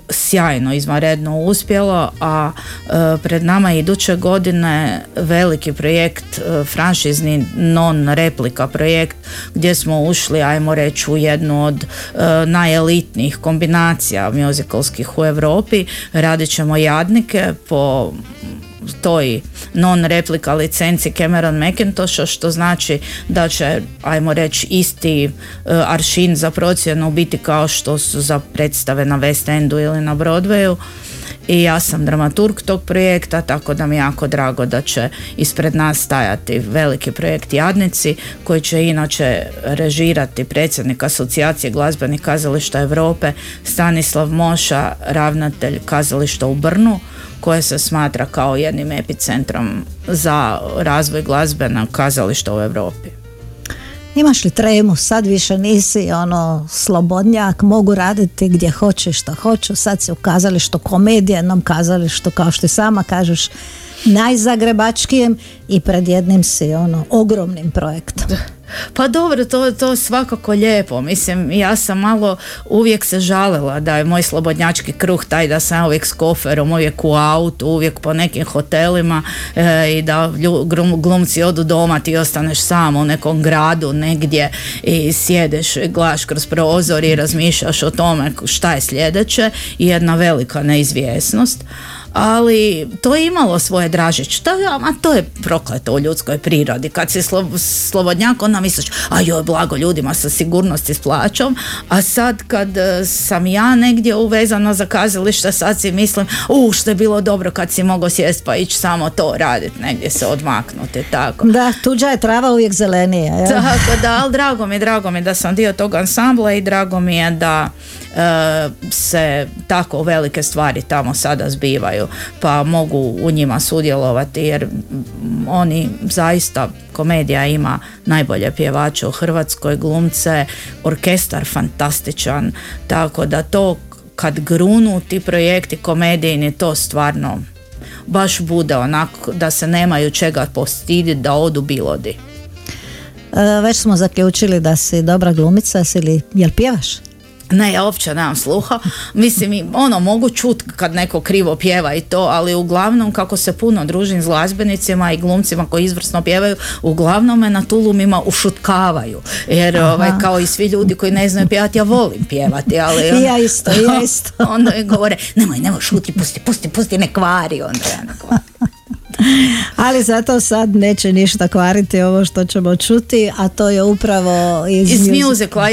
Speaker 3: sjajno, izvanredno uspjelo, a e, pred nama iduće godine veliki projekt, e, franšizni non-replika projekt gdje smo ušli, ajmo reći, u jednu od e, najelitnijih kombinacija muzikalskih u Europi. Radit ćemo jadnike po toj non-replika licenci Cameron McIntosha što znači da će, ajmo reći, isti e, aršin za procjenu biti kao što su za predstave na West Endu ili na Broadwayu. I ja sam dramaturg tog projekta, tako da mi je jako drago da će ispred nas stajati veliki projekt Jadnici, koji će inače režirati predsjednik asocijacije glazbenih kazališta Europe Stanislav Moša, ravnatelj kazališta u Brnu, koje se smatra kao jednim epicentrom za razvoj glazbenog kazališta u Europi.
Speaker 2: Imaš li tremu, sad više nisi ono slobodnjak, mogu raditi gdje hoćeš što hoću, sad si u kazalištu, komedijenom kazalištu, kao što i sama kažeš, najzagrebačkijem i pred jednim si ono ogromnim projektom.
Speaker 3: Pa dobro, to, to svakako lijepo. Mislim, ja sam malo uvijek se žalila da je moj slobodnjački kruh taj da sam uvijek s koferom, uvijek u autu, uvijek po nekim hotelima e, i da glumci odu doma, ti ostaneš sam u nekom gradu negdje i sjedeš i gledaš kroz prozor i razmišljaš o tome šta je sljedeće i jedna velika neizvjesnost ali to je imalo svoje dražić. To, je- a to je prokleto u ljudskoj prirodi. Kad si slo, slobodnjak, onda misliš, a joj, blago ljudima sa sigurnosti s plaćom, a sad kad e, sam ja negdje uvezana za kazalište, sad si mislim, u, što je bilo dobro kad si mogao sjest pa ići samo to raditi, negdje se odmaknuti, tako.
Speaker 2: Da, tuđa je trava uvijek zelenija. jel?
Speaker 3: Tako da, ali drago mi drago mi da sam dio tog ansambla i drago mi je da se tako velike stvari tamo sada zbivaju, pa mogu u njima sudjelovati jer oni zaista komedija ima najbolje pjevače u Hrvatskoj, glumce, orkestar fantastičan, tako da to kad grunu ti projekti komedijni, to stvarno baš bude onako da se nemaju čega postiditi da odu bilo di.
Speaker 2: E, Već smo zaključili da si dobra glumica, jesi li, jel pjevaš?
Speaker 3: Ne, ja uopće nemam sluha. Mislim, ono, mogu čut kad neko krivo pjeva i to, ali uglavnom kako se puno družim s glazbenicima i glumcima koji izvrsno pjevaju, uglavnom me na tulumima ušutkavaju. Jer ovaj, kao i svi ljudi koji ne znaju pjevati, ja volim pjevati, ali...
Speaker 2: I ja isto, ja isto.
Speaker 3: onda mi govore, nemoj, nemoj šuti, pusti, pusti, pusti, ne kvari, onda ja ne kvari.
Speaker 2: Ali zato sad neće ništa kvariti ovo što ćemo čuti, a to je upravo iz,
Speaker 3: Iz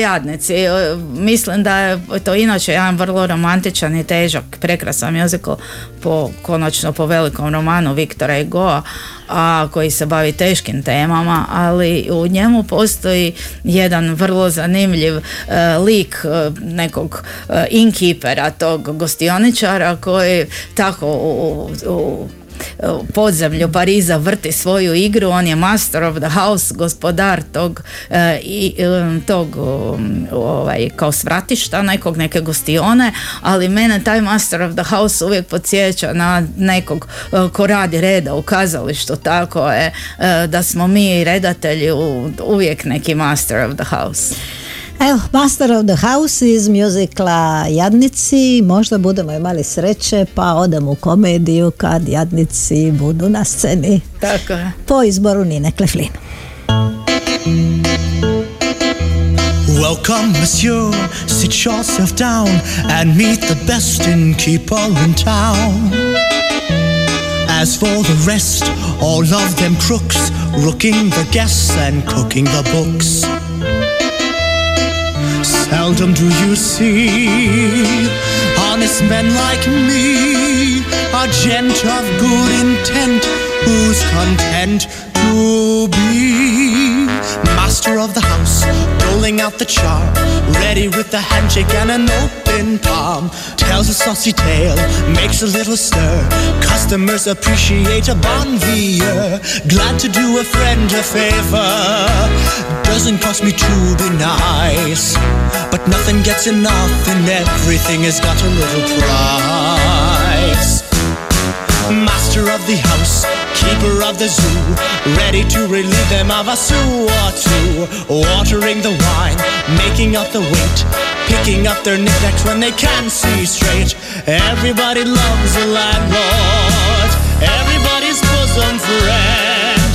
Speaker 3: Jadnici. E, Mislim da je to inače jedan vrlo romantičan i težak, prekrasan muzikl po, konačno po velikom romanu Viktora Egoa, a koji se bavi teškim temama, ali u njemu postoji jedan vrlo zanimljiv e, lik e, nekog e, inkipera, tog gostioničara koji tako u, u u podzemlju Pariza vrti svoju igru, on je master of the house, gospodar tog, e, i, e, tog ovaj, kao svratišta nekog, neke gostione, ali mene taj master of the house uvijek podsjeća na nekog e, ko radi reda u kazalištu, tako je da smo mi redatelji uvijek neki master of the house.
Speaker 2: Evo, Master of the House iz muzikla Jadnici, možda budemo imali sreće pa odemo u komediju kad Jadnici budu na sceni
Speaker 3: Tako je.
Speaker 2: po izboru Nine Kleflin.
Speaker 7: Welcome, monsieur. Sit yourself down and meet the best innkeeper in town. As for the rest, all of them crooks, rooking the guests and cooking the books. Seldom do you see? Honest men like me, a gent of good intent, who's content to be master of the out the charm, ready with a handshake and an open palm. Tells a saucy tale, makes a little stir. Customers appreciate a bon vivre. Glad to do a friend a favor. Doesn't cost me to be nice, but nothing gets enough, and everything has got a little price. Master of the house, keeper of the zoo, ready to relieve them of a sou or two. Watering the wine, making up the weight, picking up their knickknacks when they can't see straight. Everybody loves a landlord, everybody's bosom friend.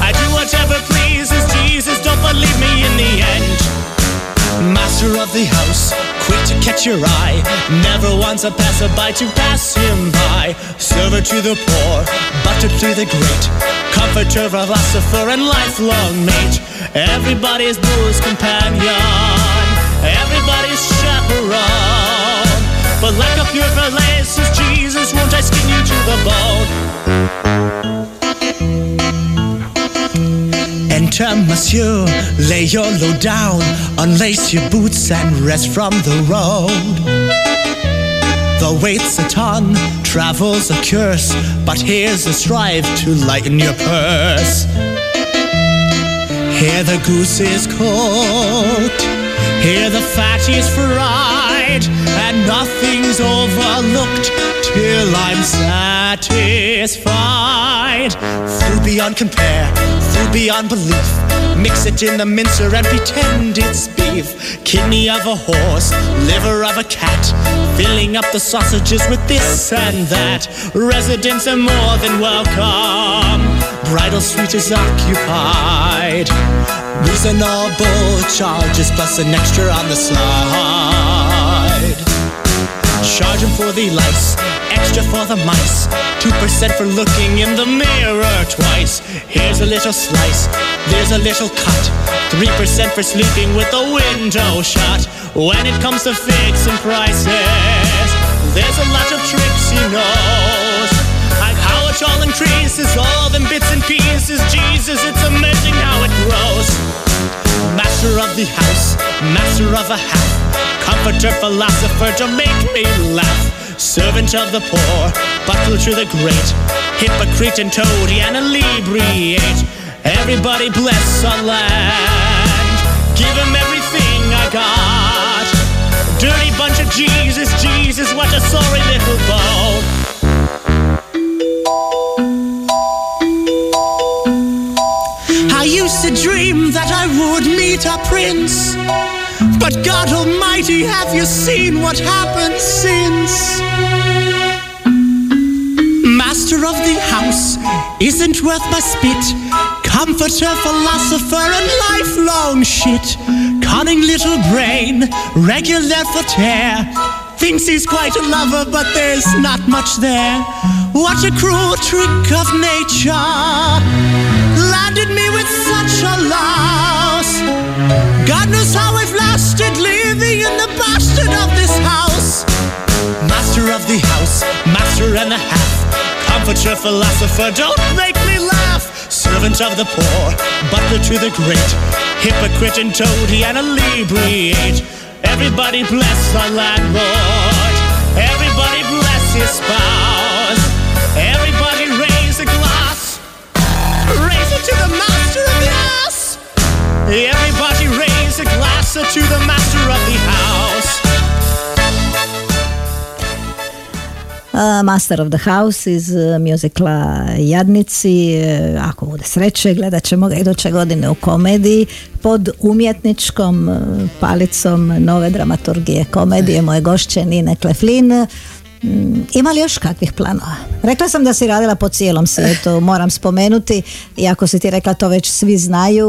Speaker 7: I do whatever pleases Jesus, don't believe me in the end. Master of the house, quick to catch your eye. Never wants a passerby to pass him by. Server to the poor, butler to the great. Comforter, philosopher, and lifelong mate. Everybody's booze companion. Everybody's chaperone. But like a pure says Jesus, won't I skin you to the bone? Enter, monsieur, lay your load down, unlace your boots and rest from the road. The weight's a ton, travel's a curse, but here's a strive to lighten your purse. Here the goose is cooked, here the fat fried, and nothing's overlooked till I'm satisfied. Food beyond compare, food beyond belief. Mix it in the mincer and pretend it's beef. Kidney of a horse, liver of a cat. Filling up the sausages with this and that. Residents are more than welcome. Bridal suite is occupied. Reasonable charges plus an extra on the slide. Charge 'em for the lice, extra for the mice. 2% for looking in the mirror twice. Here's a little slice, there's a little cut. 3% for sleeping with the window shut. When it comes to fixing prices, there's a lot of tricks he knows. Like how it all all them bits and pieces. Jesus, it's amazing how it grows. Master of the house, master of a half, comforter, philosopher to make me laugh. Servant of the poor, butler to the great, hypocrite and toady and inebriate. Everybody bless our land, give him everything I got. Dirty bunch of Jesus, Jesus, what a sorry little boat. Would meet a prince. But God Almighty, have you seen what happened since? Master of the house isn't worth my spit. Comforter, philosopher, and lifelong shit. Cunning little brain, regular for tear. Thinks he's quite a lover, but there's not much there. What a cruel trick of nature landed me with such a loss. God knows how I've lasted living in the bastard of this house. Master of the house, master and a half. Comforter, philosopher, don't make me laugh. Servant of the poor, butler to the great. Hypocrite and toady and inebriate. Everybody bless our landlord. Everybody bless Master of the House
Speaker 2: iz uh, muzikla Jadnici. Uh, Ako bude sreće, gledat ćemo ga iduće godine u komediji pod umjetničkom uh, palicom nove dramaturgije komedije moje gošće Nine Kleflin. Mm, Ima li još kakvih planova? Rekla sam da si radila po cijelom svijetu, moram spomenuti, iako si ti rekla to već svi znaju,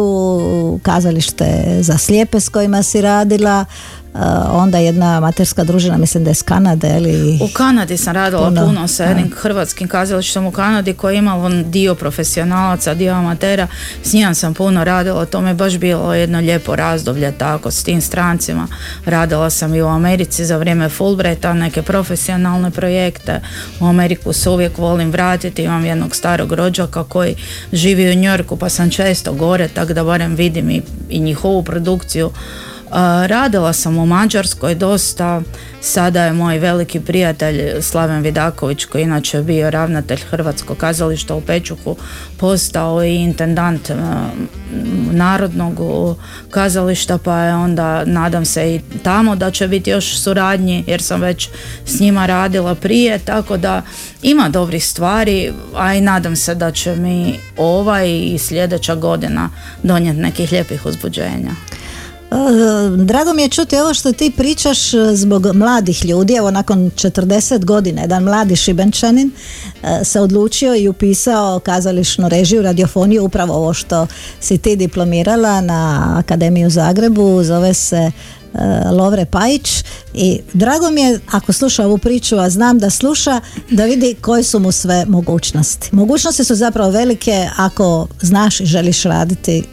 Speaker 2: kazalište za slijepe s kojima si radila, onda jedna amaterska družina, mislim da je iz Kanade, ili...
Speaker 3: U Kanadi sam radila
Speaker 2: Puno,
Speaker 3: puno, sa jednim hrvatskim kazalištem u Kanadi koji je imalo dio profesionalaca, dio amatera. S njima sam puno radila, to mi je baš bilo jedno lijepo razdoblje tako s tim strancima. Radila sam i u Americi za vrijeme Fulbrighta, neke profesionalne projekte. U Ameriku se uvijek volim vratiti, imam jednog starog rođaka koji živi u Njorku pa sam često gore, tako da barem vidim i, i njihovu produkciju. Radila sam u Mađarskoj dosta, sada je moj veliki prijatelj Slaven Vidaković koji inače bio ravnatelj Hrvatskog kazališta u Pečuhu postao i intendant Narodnog kazališta pa je onda nadam se i tamo da će biti još suradnji jer sam već s njima radila prije tako da ima dobrih stvari a i nadam se da će mi ova i sljedeća godina donijeti nekih lijepih uzbuđenja.
Speaker 2: E, Drago mi je čuti ovo što ti pričaš e, zbog mladih ljudi. Evo nakon 40 godina jedan mladi šibenčanin e, se odlučio i upisao kazališnu režiju, radiofoniju, upravo ovo što si ti diplomirala na Akademiju Zagrebu, zove se Lovre Pajić i drago mi je ako sluša ovu priču, a znam da sluša, da vidi koje su mu sve mogućnosti. Mogućnosti su zapravo velike ako znaš i želiš raditi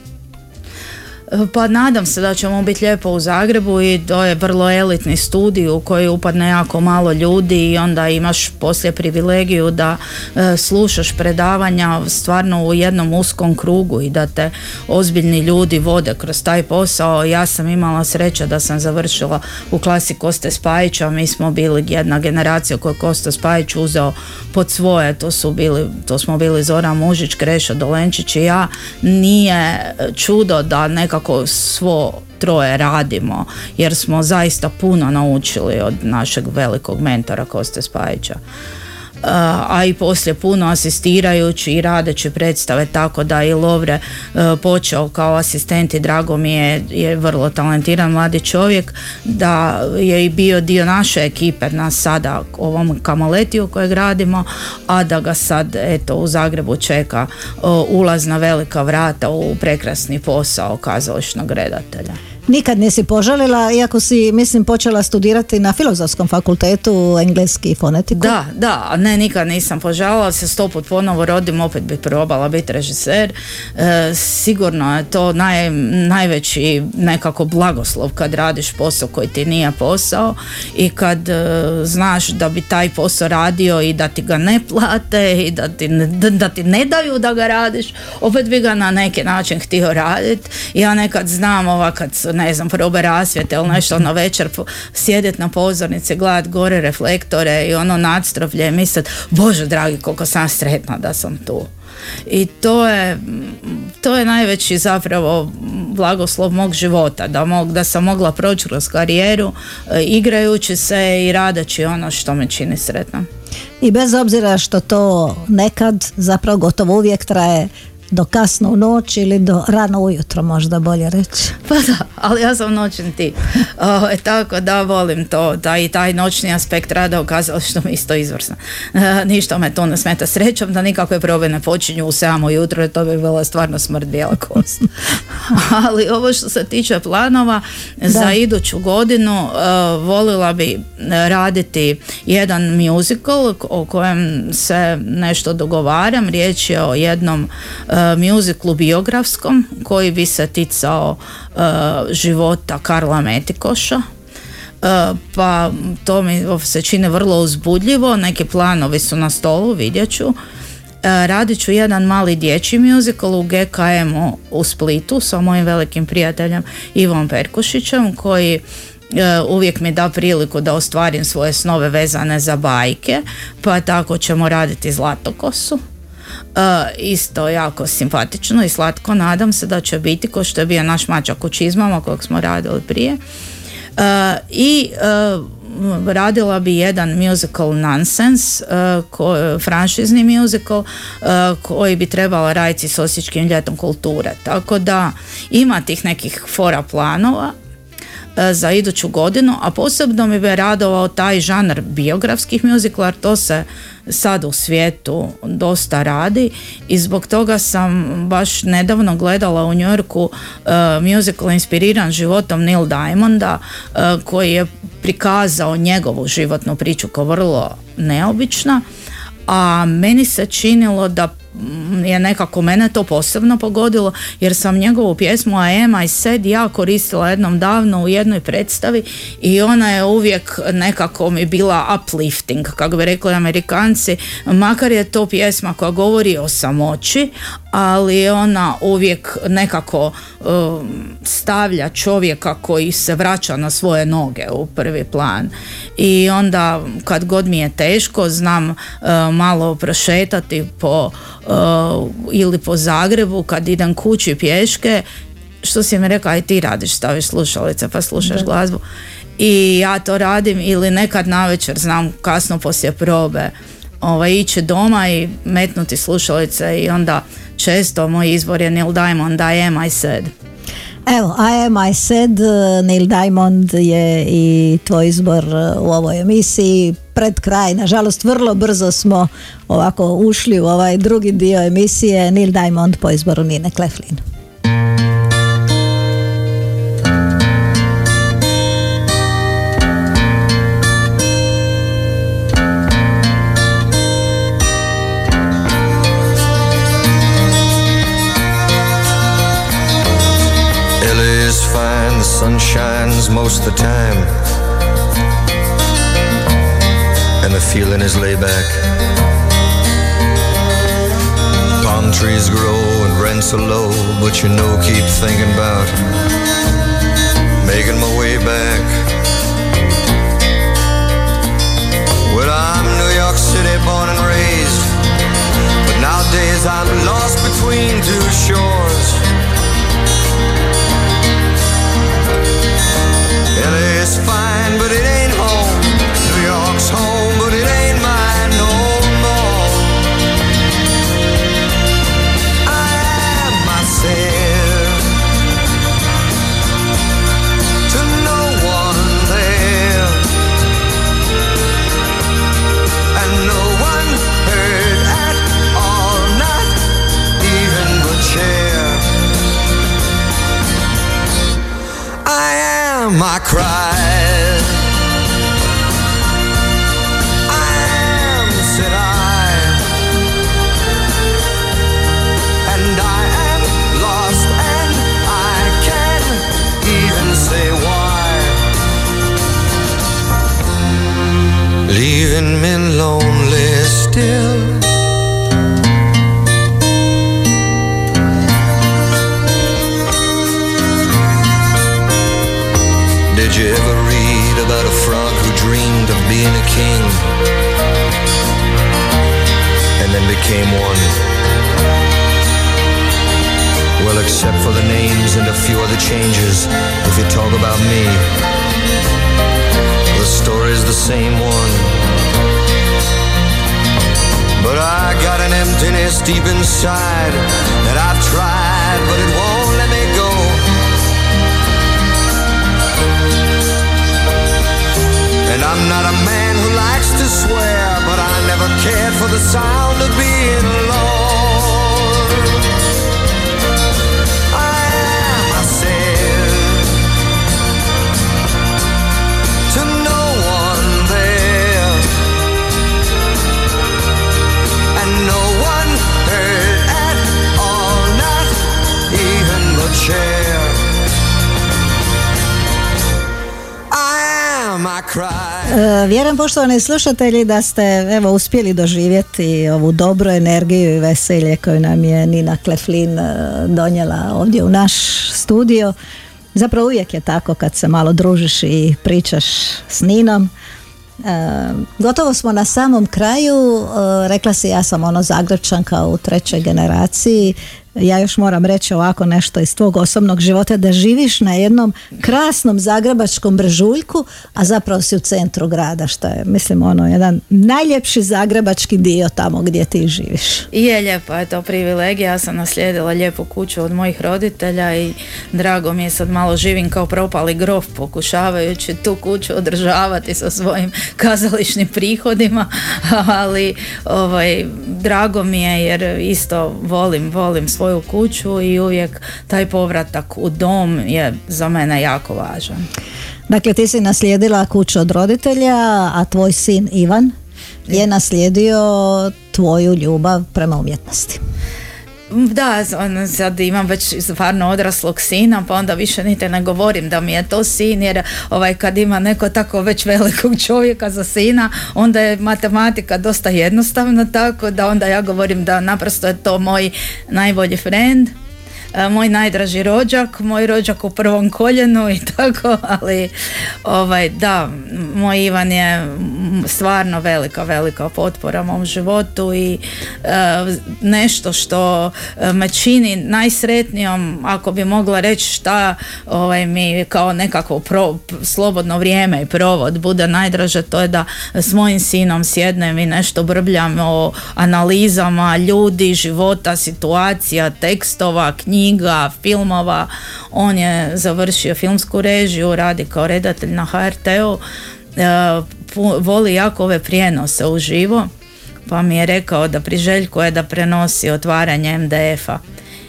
Speaker 3: Pa nadam se da ćemo biti lijepo u Zagrebu i to je vrlo elitni studij u koji upadne jako malo ljudi i onda imaš poslije privilegiju da e, slušaš predavanja stvarno u jednom uskom krugu i da te ozbiljni ljudi vode kroz taj posao. Ja sam imala sreće da sam završila u klasi Koste Spajića, mi smo bili jedna generacija koju je Kosta Spajić uzeo pod svoje, to su bili, to smo bili Zoran Mužić, Krešo Dolenčić i ja. Nije čudo da nekako svo troje radimo jer smo zaista puno naučili od našeg velikog mentora Koste Spajića a i poslije puno asistirajući i radeći predstave tako da i Lovre e, počeo kao asistent i drago mi je, je vrlo talentiran mladi čovjek da je i bio dio naše ekipe na sada ovom kamoletiju koje gradimo a da ga sad eto u Zagrebu čeka e, ulaz na velika vrata u prekrasni posao kazališnog redatelja.
Speaker 2: Nikad nisi požalila, iako si, mislim, počela studirati na filozofskom fakultetu engleski fonetiku.
Speaker 3: Da, da, ne, nikad nisam požalila, se sto put ponovo rodim, opet bi probala biti režiser. E, sigurno je to naj, najveći nekako blagoslov kad radiš posao koji ti nije posao i kad e, znaš da bi taj posao radio i da ti ga ne plate i da ti, ne, da ti ne daju da ga radiš, opet bi ga na neki način htio raditi. Ja nekad znam ova kad ne znam, probe rasvjete ili nešto na večer sjedit na pozornici, gledat gore reflektore i ono nadstrovlje i mislit, bože dragi koliko sam sretna da sam tu. I to je, to je najveći zapravo blagoslov mog života, da, mog, da sam mogla proći kroz karijeru e, igrajući se i radeći ono što me čini sretnom.
Speaker 2: I bez obzira što to nekad, zapravo gotovo uvijek traje do kasno u noć ili do rano ujutro možda bolje reći.
Speaker 3: Pa da, ali ja sam noćni tip. O, tako da volim to, da i taj noćni aspekt rada ukazalo što mi isto izvrsno. E, ništa me to ne smeta srećom da nikakve probe ne počinju u 7 ujutro jer to bi bila stvarno smrt bijela kost. ali ovo što se tiče planova za iduću godinu e, volila bi raditi jedan musical o kojem se nešto dogovaram. Riječ je o jednom e, muziklu biografskom koji bi se ticao e, života Karla Metikoša. E, pa to mi se čini vrlo uzbudljivo, neki planovi su na stolu, vidjet ću. Radit ću jedan mali dječji musical u GKM-u u Splitu sa mojim velikim prijateljem Ivom Perkušićem koji uvijek mi da priliku da ostvarim svoje snove vezane za bajke, pa tako ćemo raditi Zlatokosu isto jako simpatično i slatko. Nadam se da će biti ko što je bio naš mačak u čizmama kojeg smo radili prije. I radila bi jedan musical Nonsense, ko, franšizni musical koji bi trebala raditi s Osječkim ljetom kulture. Tako da ima tih nekih fora planova za iduću godinu, a posebno mi bi radovao taj žanr biografskih muzikala, to se sad u svijetu dosta radi. I zbog toga sam baš nedavno gledala u Njorku uh, musical inspiriran životom Neil Diamonda uh, koji je prikazao njegovu životnu priču kao vrlo neobična a meni se činilo da je nekako mene to posebno pogodilo jer sam njegovu pjesmu I am I said ja koristila jednom davno u jednoj predstavi i ona je uvijek nekako mi bila uplifting kako bi rekli amerikanci. Makar je to pjesma koja govori o samoći ali ona uvijek nekako um, stavlja čovjeka koji se vraća na svoje noge u prvi plan. I onda kad god mi je teško znam uh, malo prošetati po ili po Zagrebu kad idem kući pješke što si mi rekao aj ti radiš staviš slušalice pa slušaš glazbu. I ja to radim ili nekad navečer znam kasno poslije probe ovaj, ići doma i metnuti slušalice i onda često moj izbor je Neil Diamond I am I said
Speaker 2: Evo, I am I said, Neil Diamond je i tvoj izbor u ovoj emisiji pred kraj. Nažalost, vrlo brzo smo ovako ušli u ovaj drugi dio emisije Neil Diamond po izboru Nine Kleflin.
Speaker 8: Shines most the time. And the feeling is laid back. Palm trees grow and rents are low, but you know, keep thinking about making my way back. Well, I'm New York City born and raised, but nowadays I'm lost between two shores. Am, became one? Well, except for the names and a few other changes, if you talk about me, the story's the same one. But I got an emptiness deep inside that I've tried, but it won't let me go. And I'm not a man who likes to swear, but I cared for the sound of being alone. I am myself to no one there, and no one heard at all, not even the chair. I am, I cried.
Speaker 2: E, Vjerujem poštovani slušatelji da ste evo uspjeli doživjeti ovu dobru energiju i veselje koju nam je Nina Kleflin e, donijela ovdje u naš studio. Zapravo uvijek je tako kad se malo družiš i pričaš s Ninom. E, gotovo smo na samom kraju, rekla si ja sam ono Zagrebčanka u trećoj generaciji, ja još moram reći ovako nešto iz tvog osobnog života da živiš na jednom krasnom zagrebačkom brežuljku, a zapravo si u centru grada, što je mislim ono jedan najljepši zagrebački dio tamo gdje ti živiš.
Speaker 3: Je lijepo, je to privilegija, ja sam naslijedila lijepu kuću od mojih roditelja i drago mi je sad malo živim kao propali grof pokušavajući tu kuću održavati sa svojim kazališnim prihodima, ali ovaj, drago mi je jer isto volim, volim svoju kuću i uvijek taj povratak u dom je za mene jako važan.
Speaker 2: Dakle, ti si naslijedila kuću od roditelja, a tvoj sin Ivan je naslijedio tvoju ljubav prema umjetnosti.
Speaker 3: Da, on, sad imam već stvarno odraslog sina, pa onda više niti ne govorim da mi je to sin, jer ovaj, kad ima neko tako već velikog čovjeka za sina, onda je matematika dosta jednostavna, tako da onda ja govorim da naprosto je to moj najbolji friend, moj najdraži rođak, moj rođak u prvom koljenu i tako, ali ovaj, da, moj Ivan je stvarno velika, velika potpora mom životu i e, nešto što e, me čini najsretnijom, ako bi mogla reći šta ovaj, mi kao nekako pro- slobodno vrijeme i provod bude najdraže, to je da s mojim sinom sjednem i nešto brbljam o analizama ljudi, života, situacija, tekstova, knjiga, filmova. On je završio filmsku režiju, radi kao redatelj na HRT-u, e, voli jako ove prijenose uživo, pa mi je rekao da priželjkuje da prenosi otvaranje MDF-a.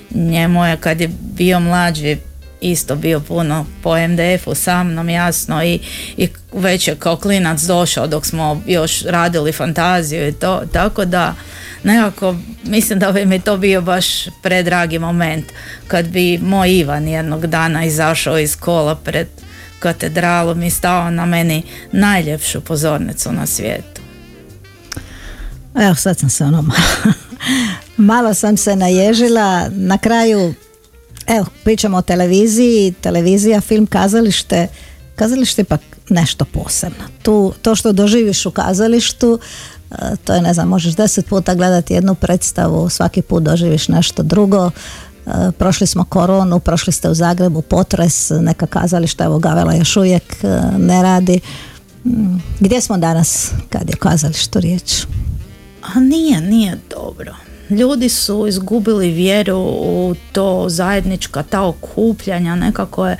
Speaker 3: Njemu je kad je bio mlađi isto bio puno po MDF-u sa mnom jasno i, i već je kao klinac došao dok smo još radili fantaziju i to, tako da nekako mislim da bi mi to bio baš predragi moment kad bi moj Ivan jednog dana izašao iz kola pred katedralom i stao na meni najljepšu pozornicu na svijetu.
Speaker 2: Evo sad sam se ono malo, malo sam se naježila. Na kraju, evo pričamo o televiziji, televizija, film, kazalište. Kazalište ipak nešto posebno. Tu, to što doživiš u kazalištu, e, to je ne znam, možeš deset puta gledati jednu predstavu, svaki put doživiš nešto drugo. E, Prošli smo koronu, prošli ste u Zagrebu potres, neka kazališta, evo Gavela još uvijek e, ne radi. Mm, Gdje smo danas kad je kazalištu riječ?
Speaker 3: A nije, nije dobro. Ljudi su izgubili vjeru u to zajednička, ta okupljanja, nekako je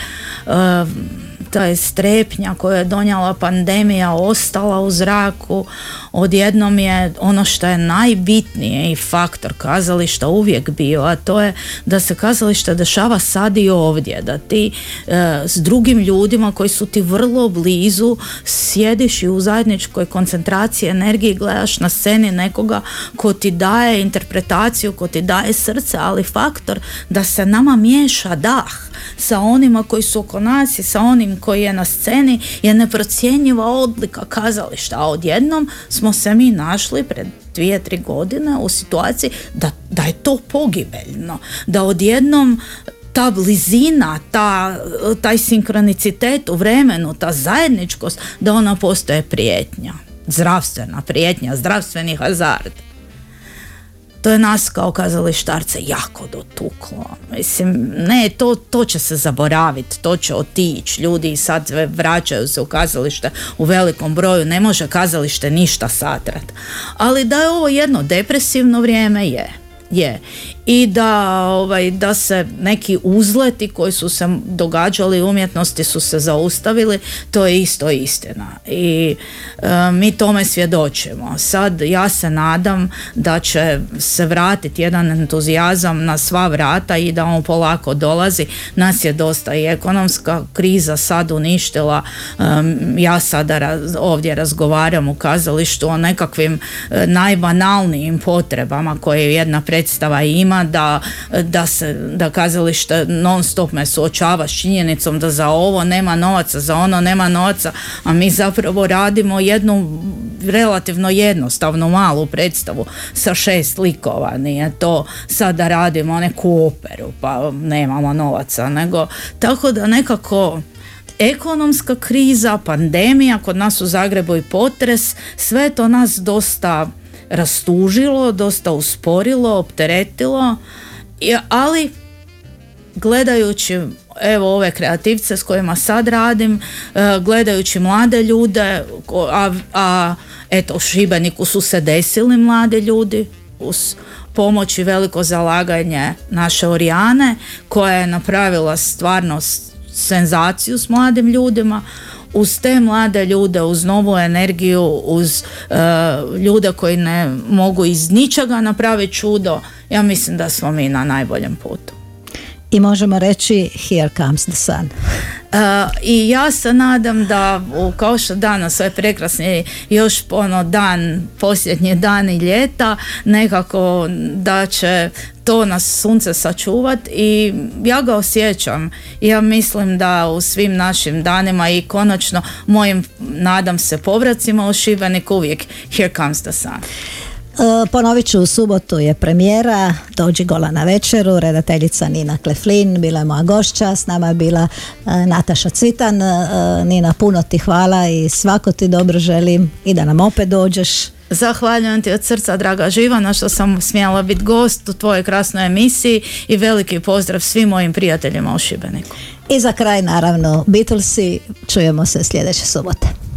Speaker 3: ta je strepnja koju je donijela pandemija ostala u zraku, odjednom je ono što je najbitnije i faktor kazališta uvijek bio, a to je da se kazalište dešava sad i ovdje, da ti e, s drugim ljudima koji su ti vrlo blizu sjediš i u zajedničkoj koncentraciji energiji gledaš na sceni nekoga ko ti daje interpretaciju, ko ti daje srce, ali faktor da se nama miješa dah sa onima koji su oko nas i sa onim koji je na sceni je neprocjenjiva odlika kazališta, a odjednom smo se mi našli pred dvije, tri godine u situaciji da, da je to pogibeljno, da odjednom ta blizina, ta, taj sinkronicitet u vremenu, ta zajedničkost, da ona postaje prijetnja. Zdravstvena prijetnja, zdravstveni hazard to je nas kao kazalištarce jako dotuklo. Mislim, ne, to, to će se zaboraviti, to će otići. Ljudi sad vraćaju se u kazalište u velikom broju, ne može kazalište ništa satrat. Ali da je ovo jedno depresivno vrijeme, je. Je. I da, ovaj, da se neki uzleti koji su se događali u umjetnosti su se zaustavili, to je isto istina. I e, mi tome svjedočimo. Sad ja se nadam da će se vratiti jedan entuzijazam na sva vrata i da on polako dolazi. Nas je dosta i ekonomska kriza sad uništila. Em, ja sada raz- ovdje razgovaram u kazalištu o nekakvim e, najbanalnijim potrebama koje jedna predstava ima da, da se da kazalište non stop me suočava s činjenicom da za ovo nema novaca, za ono nema novaca, a mi zapravo radimo jednu relativno jednostavnu malu predstavu sa šest likova, nije to sad da radimo neku operu pa nemamo novaca, nego tako da nekako ekonomska kriza, pandemija, kod nas u Zagrebu i potres, sve to nas dosta rastužilo, dosta usporilo, opteretilo, ali gledajući evo ove kreativce s kojima sad radim, e, gledajući mlade ljude, a, a eto u Šibeniku su se desili mladi ljudi uz pomoć i veliko zalaganje naše Orijane koja je napravila stvarno senzaciju s mladim ljudima uz te mlade ljude, uz novu energiju, uz e, ljude koji ne mogu iz ničega napraviti čudo, ja mislim da smo mi na najboljem putu.
Speaker 2: I možemo reći here comes the sun.
Speaker 3: Uh, I ja se nadam da kao što danas ovaj prekrasni još ono dan, posljednji dani ljeta, nekako da će to nas sunce sačuvat i ja ga osjećam. Ja mislim da u svim našim danima i konačno mojim, nadam se, povracima u Šibenik uvijek here comes the sun.
Speaker 2: E, Ponovit ću, u subotu je premijera, dođi gola na večeru, redateljica Nina Kleflin, bila je moja gošća, s nama je bila e, Nataša Cvitan. E, Nina, puno ti hvala i svako ti dobro želim i da nam opet dođeš.
Speaker 3: Zahvaljujem ti od srca, draga Živana, što sam smjela biti gost u tvojoj krasnoj emisiji i veliki pozdrav svim mojim prijateljima u Šibeniku.
Speaker 2: I za kraj, naravno, Beatlesi, čujemo se sljedeće subote.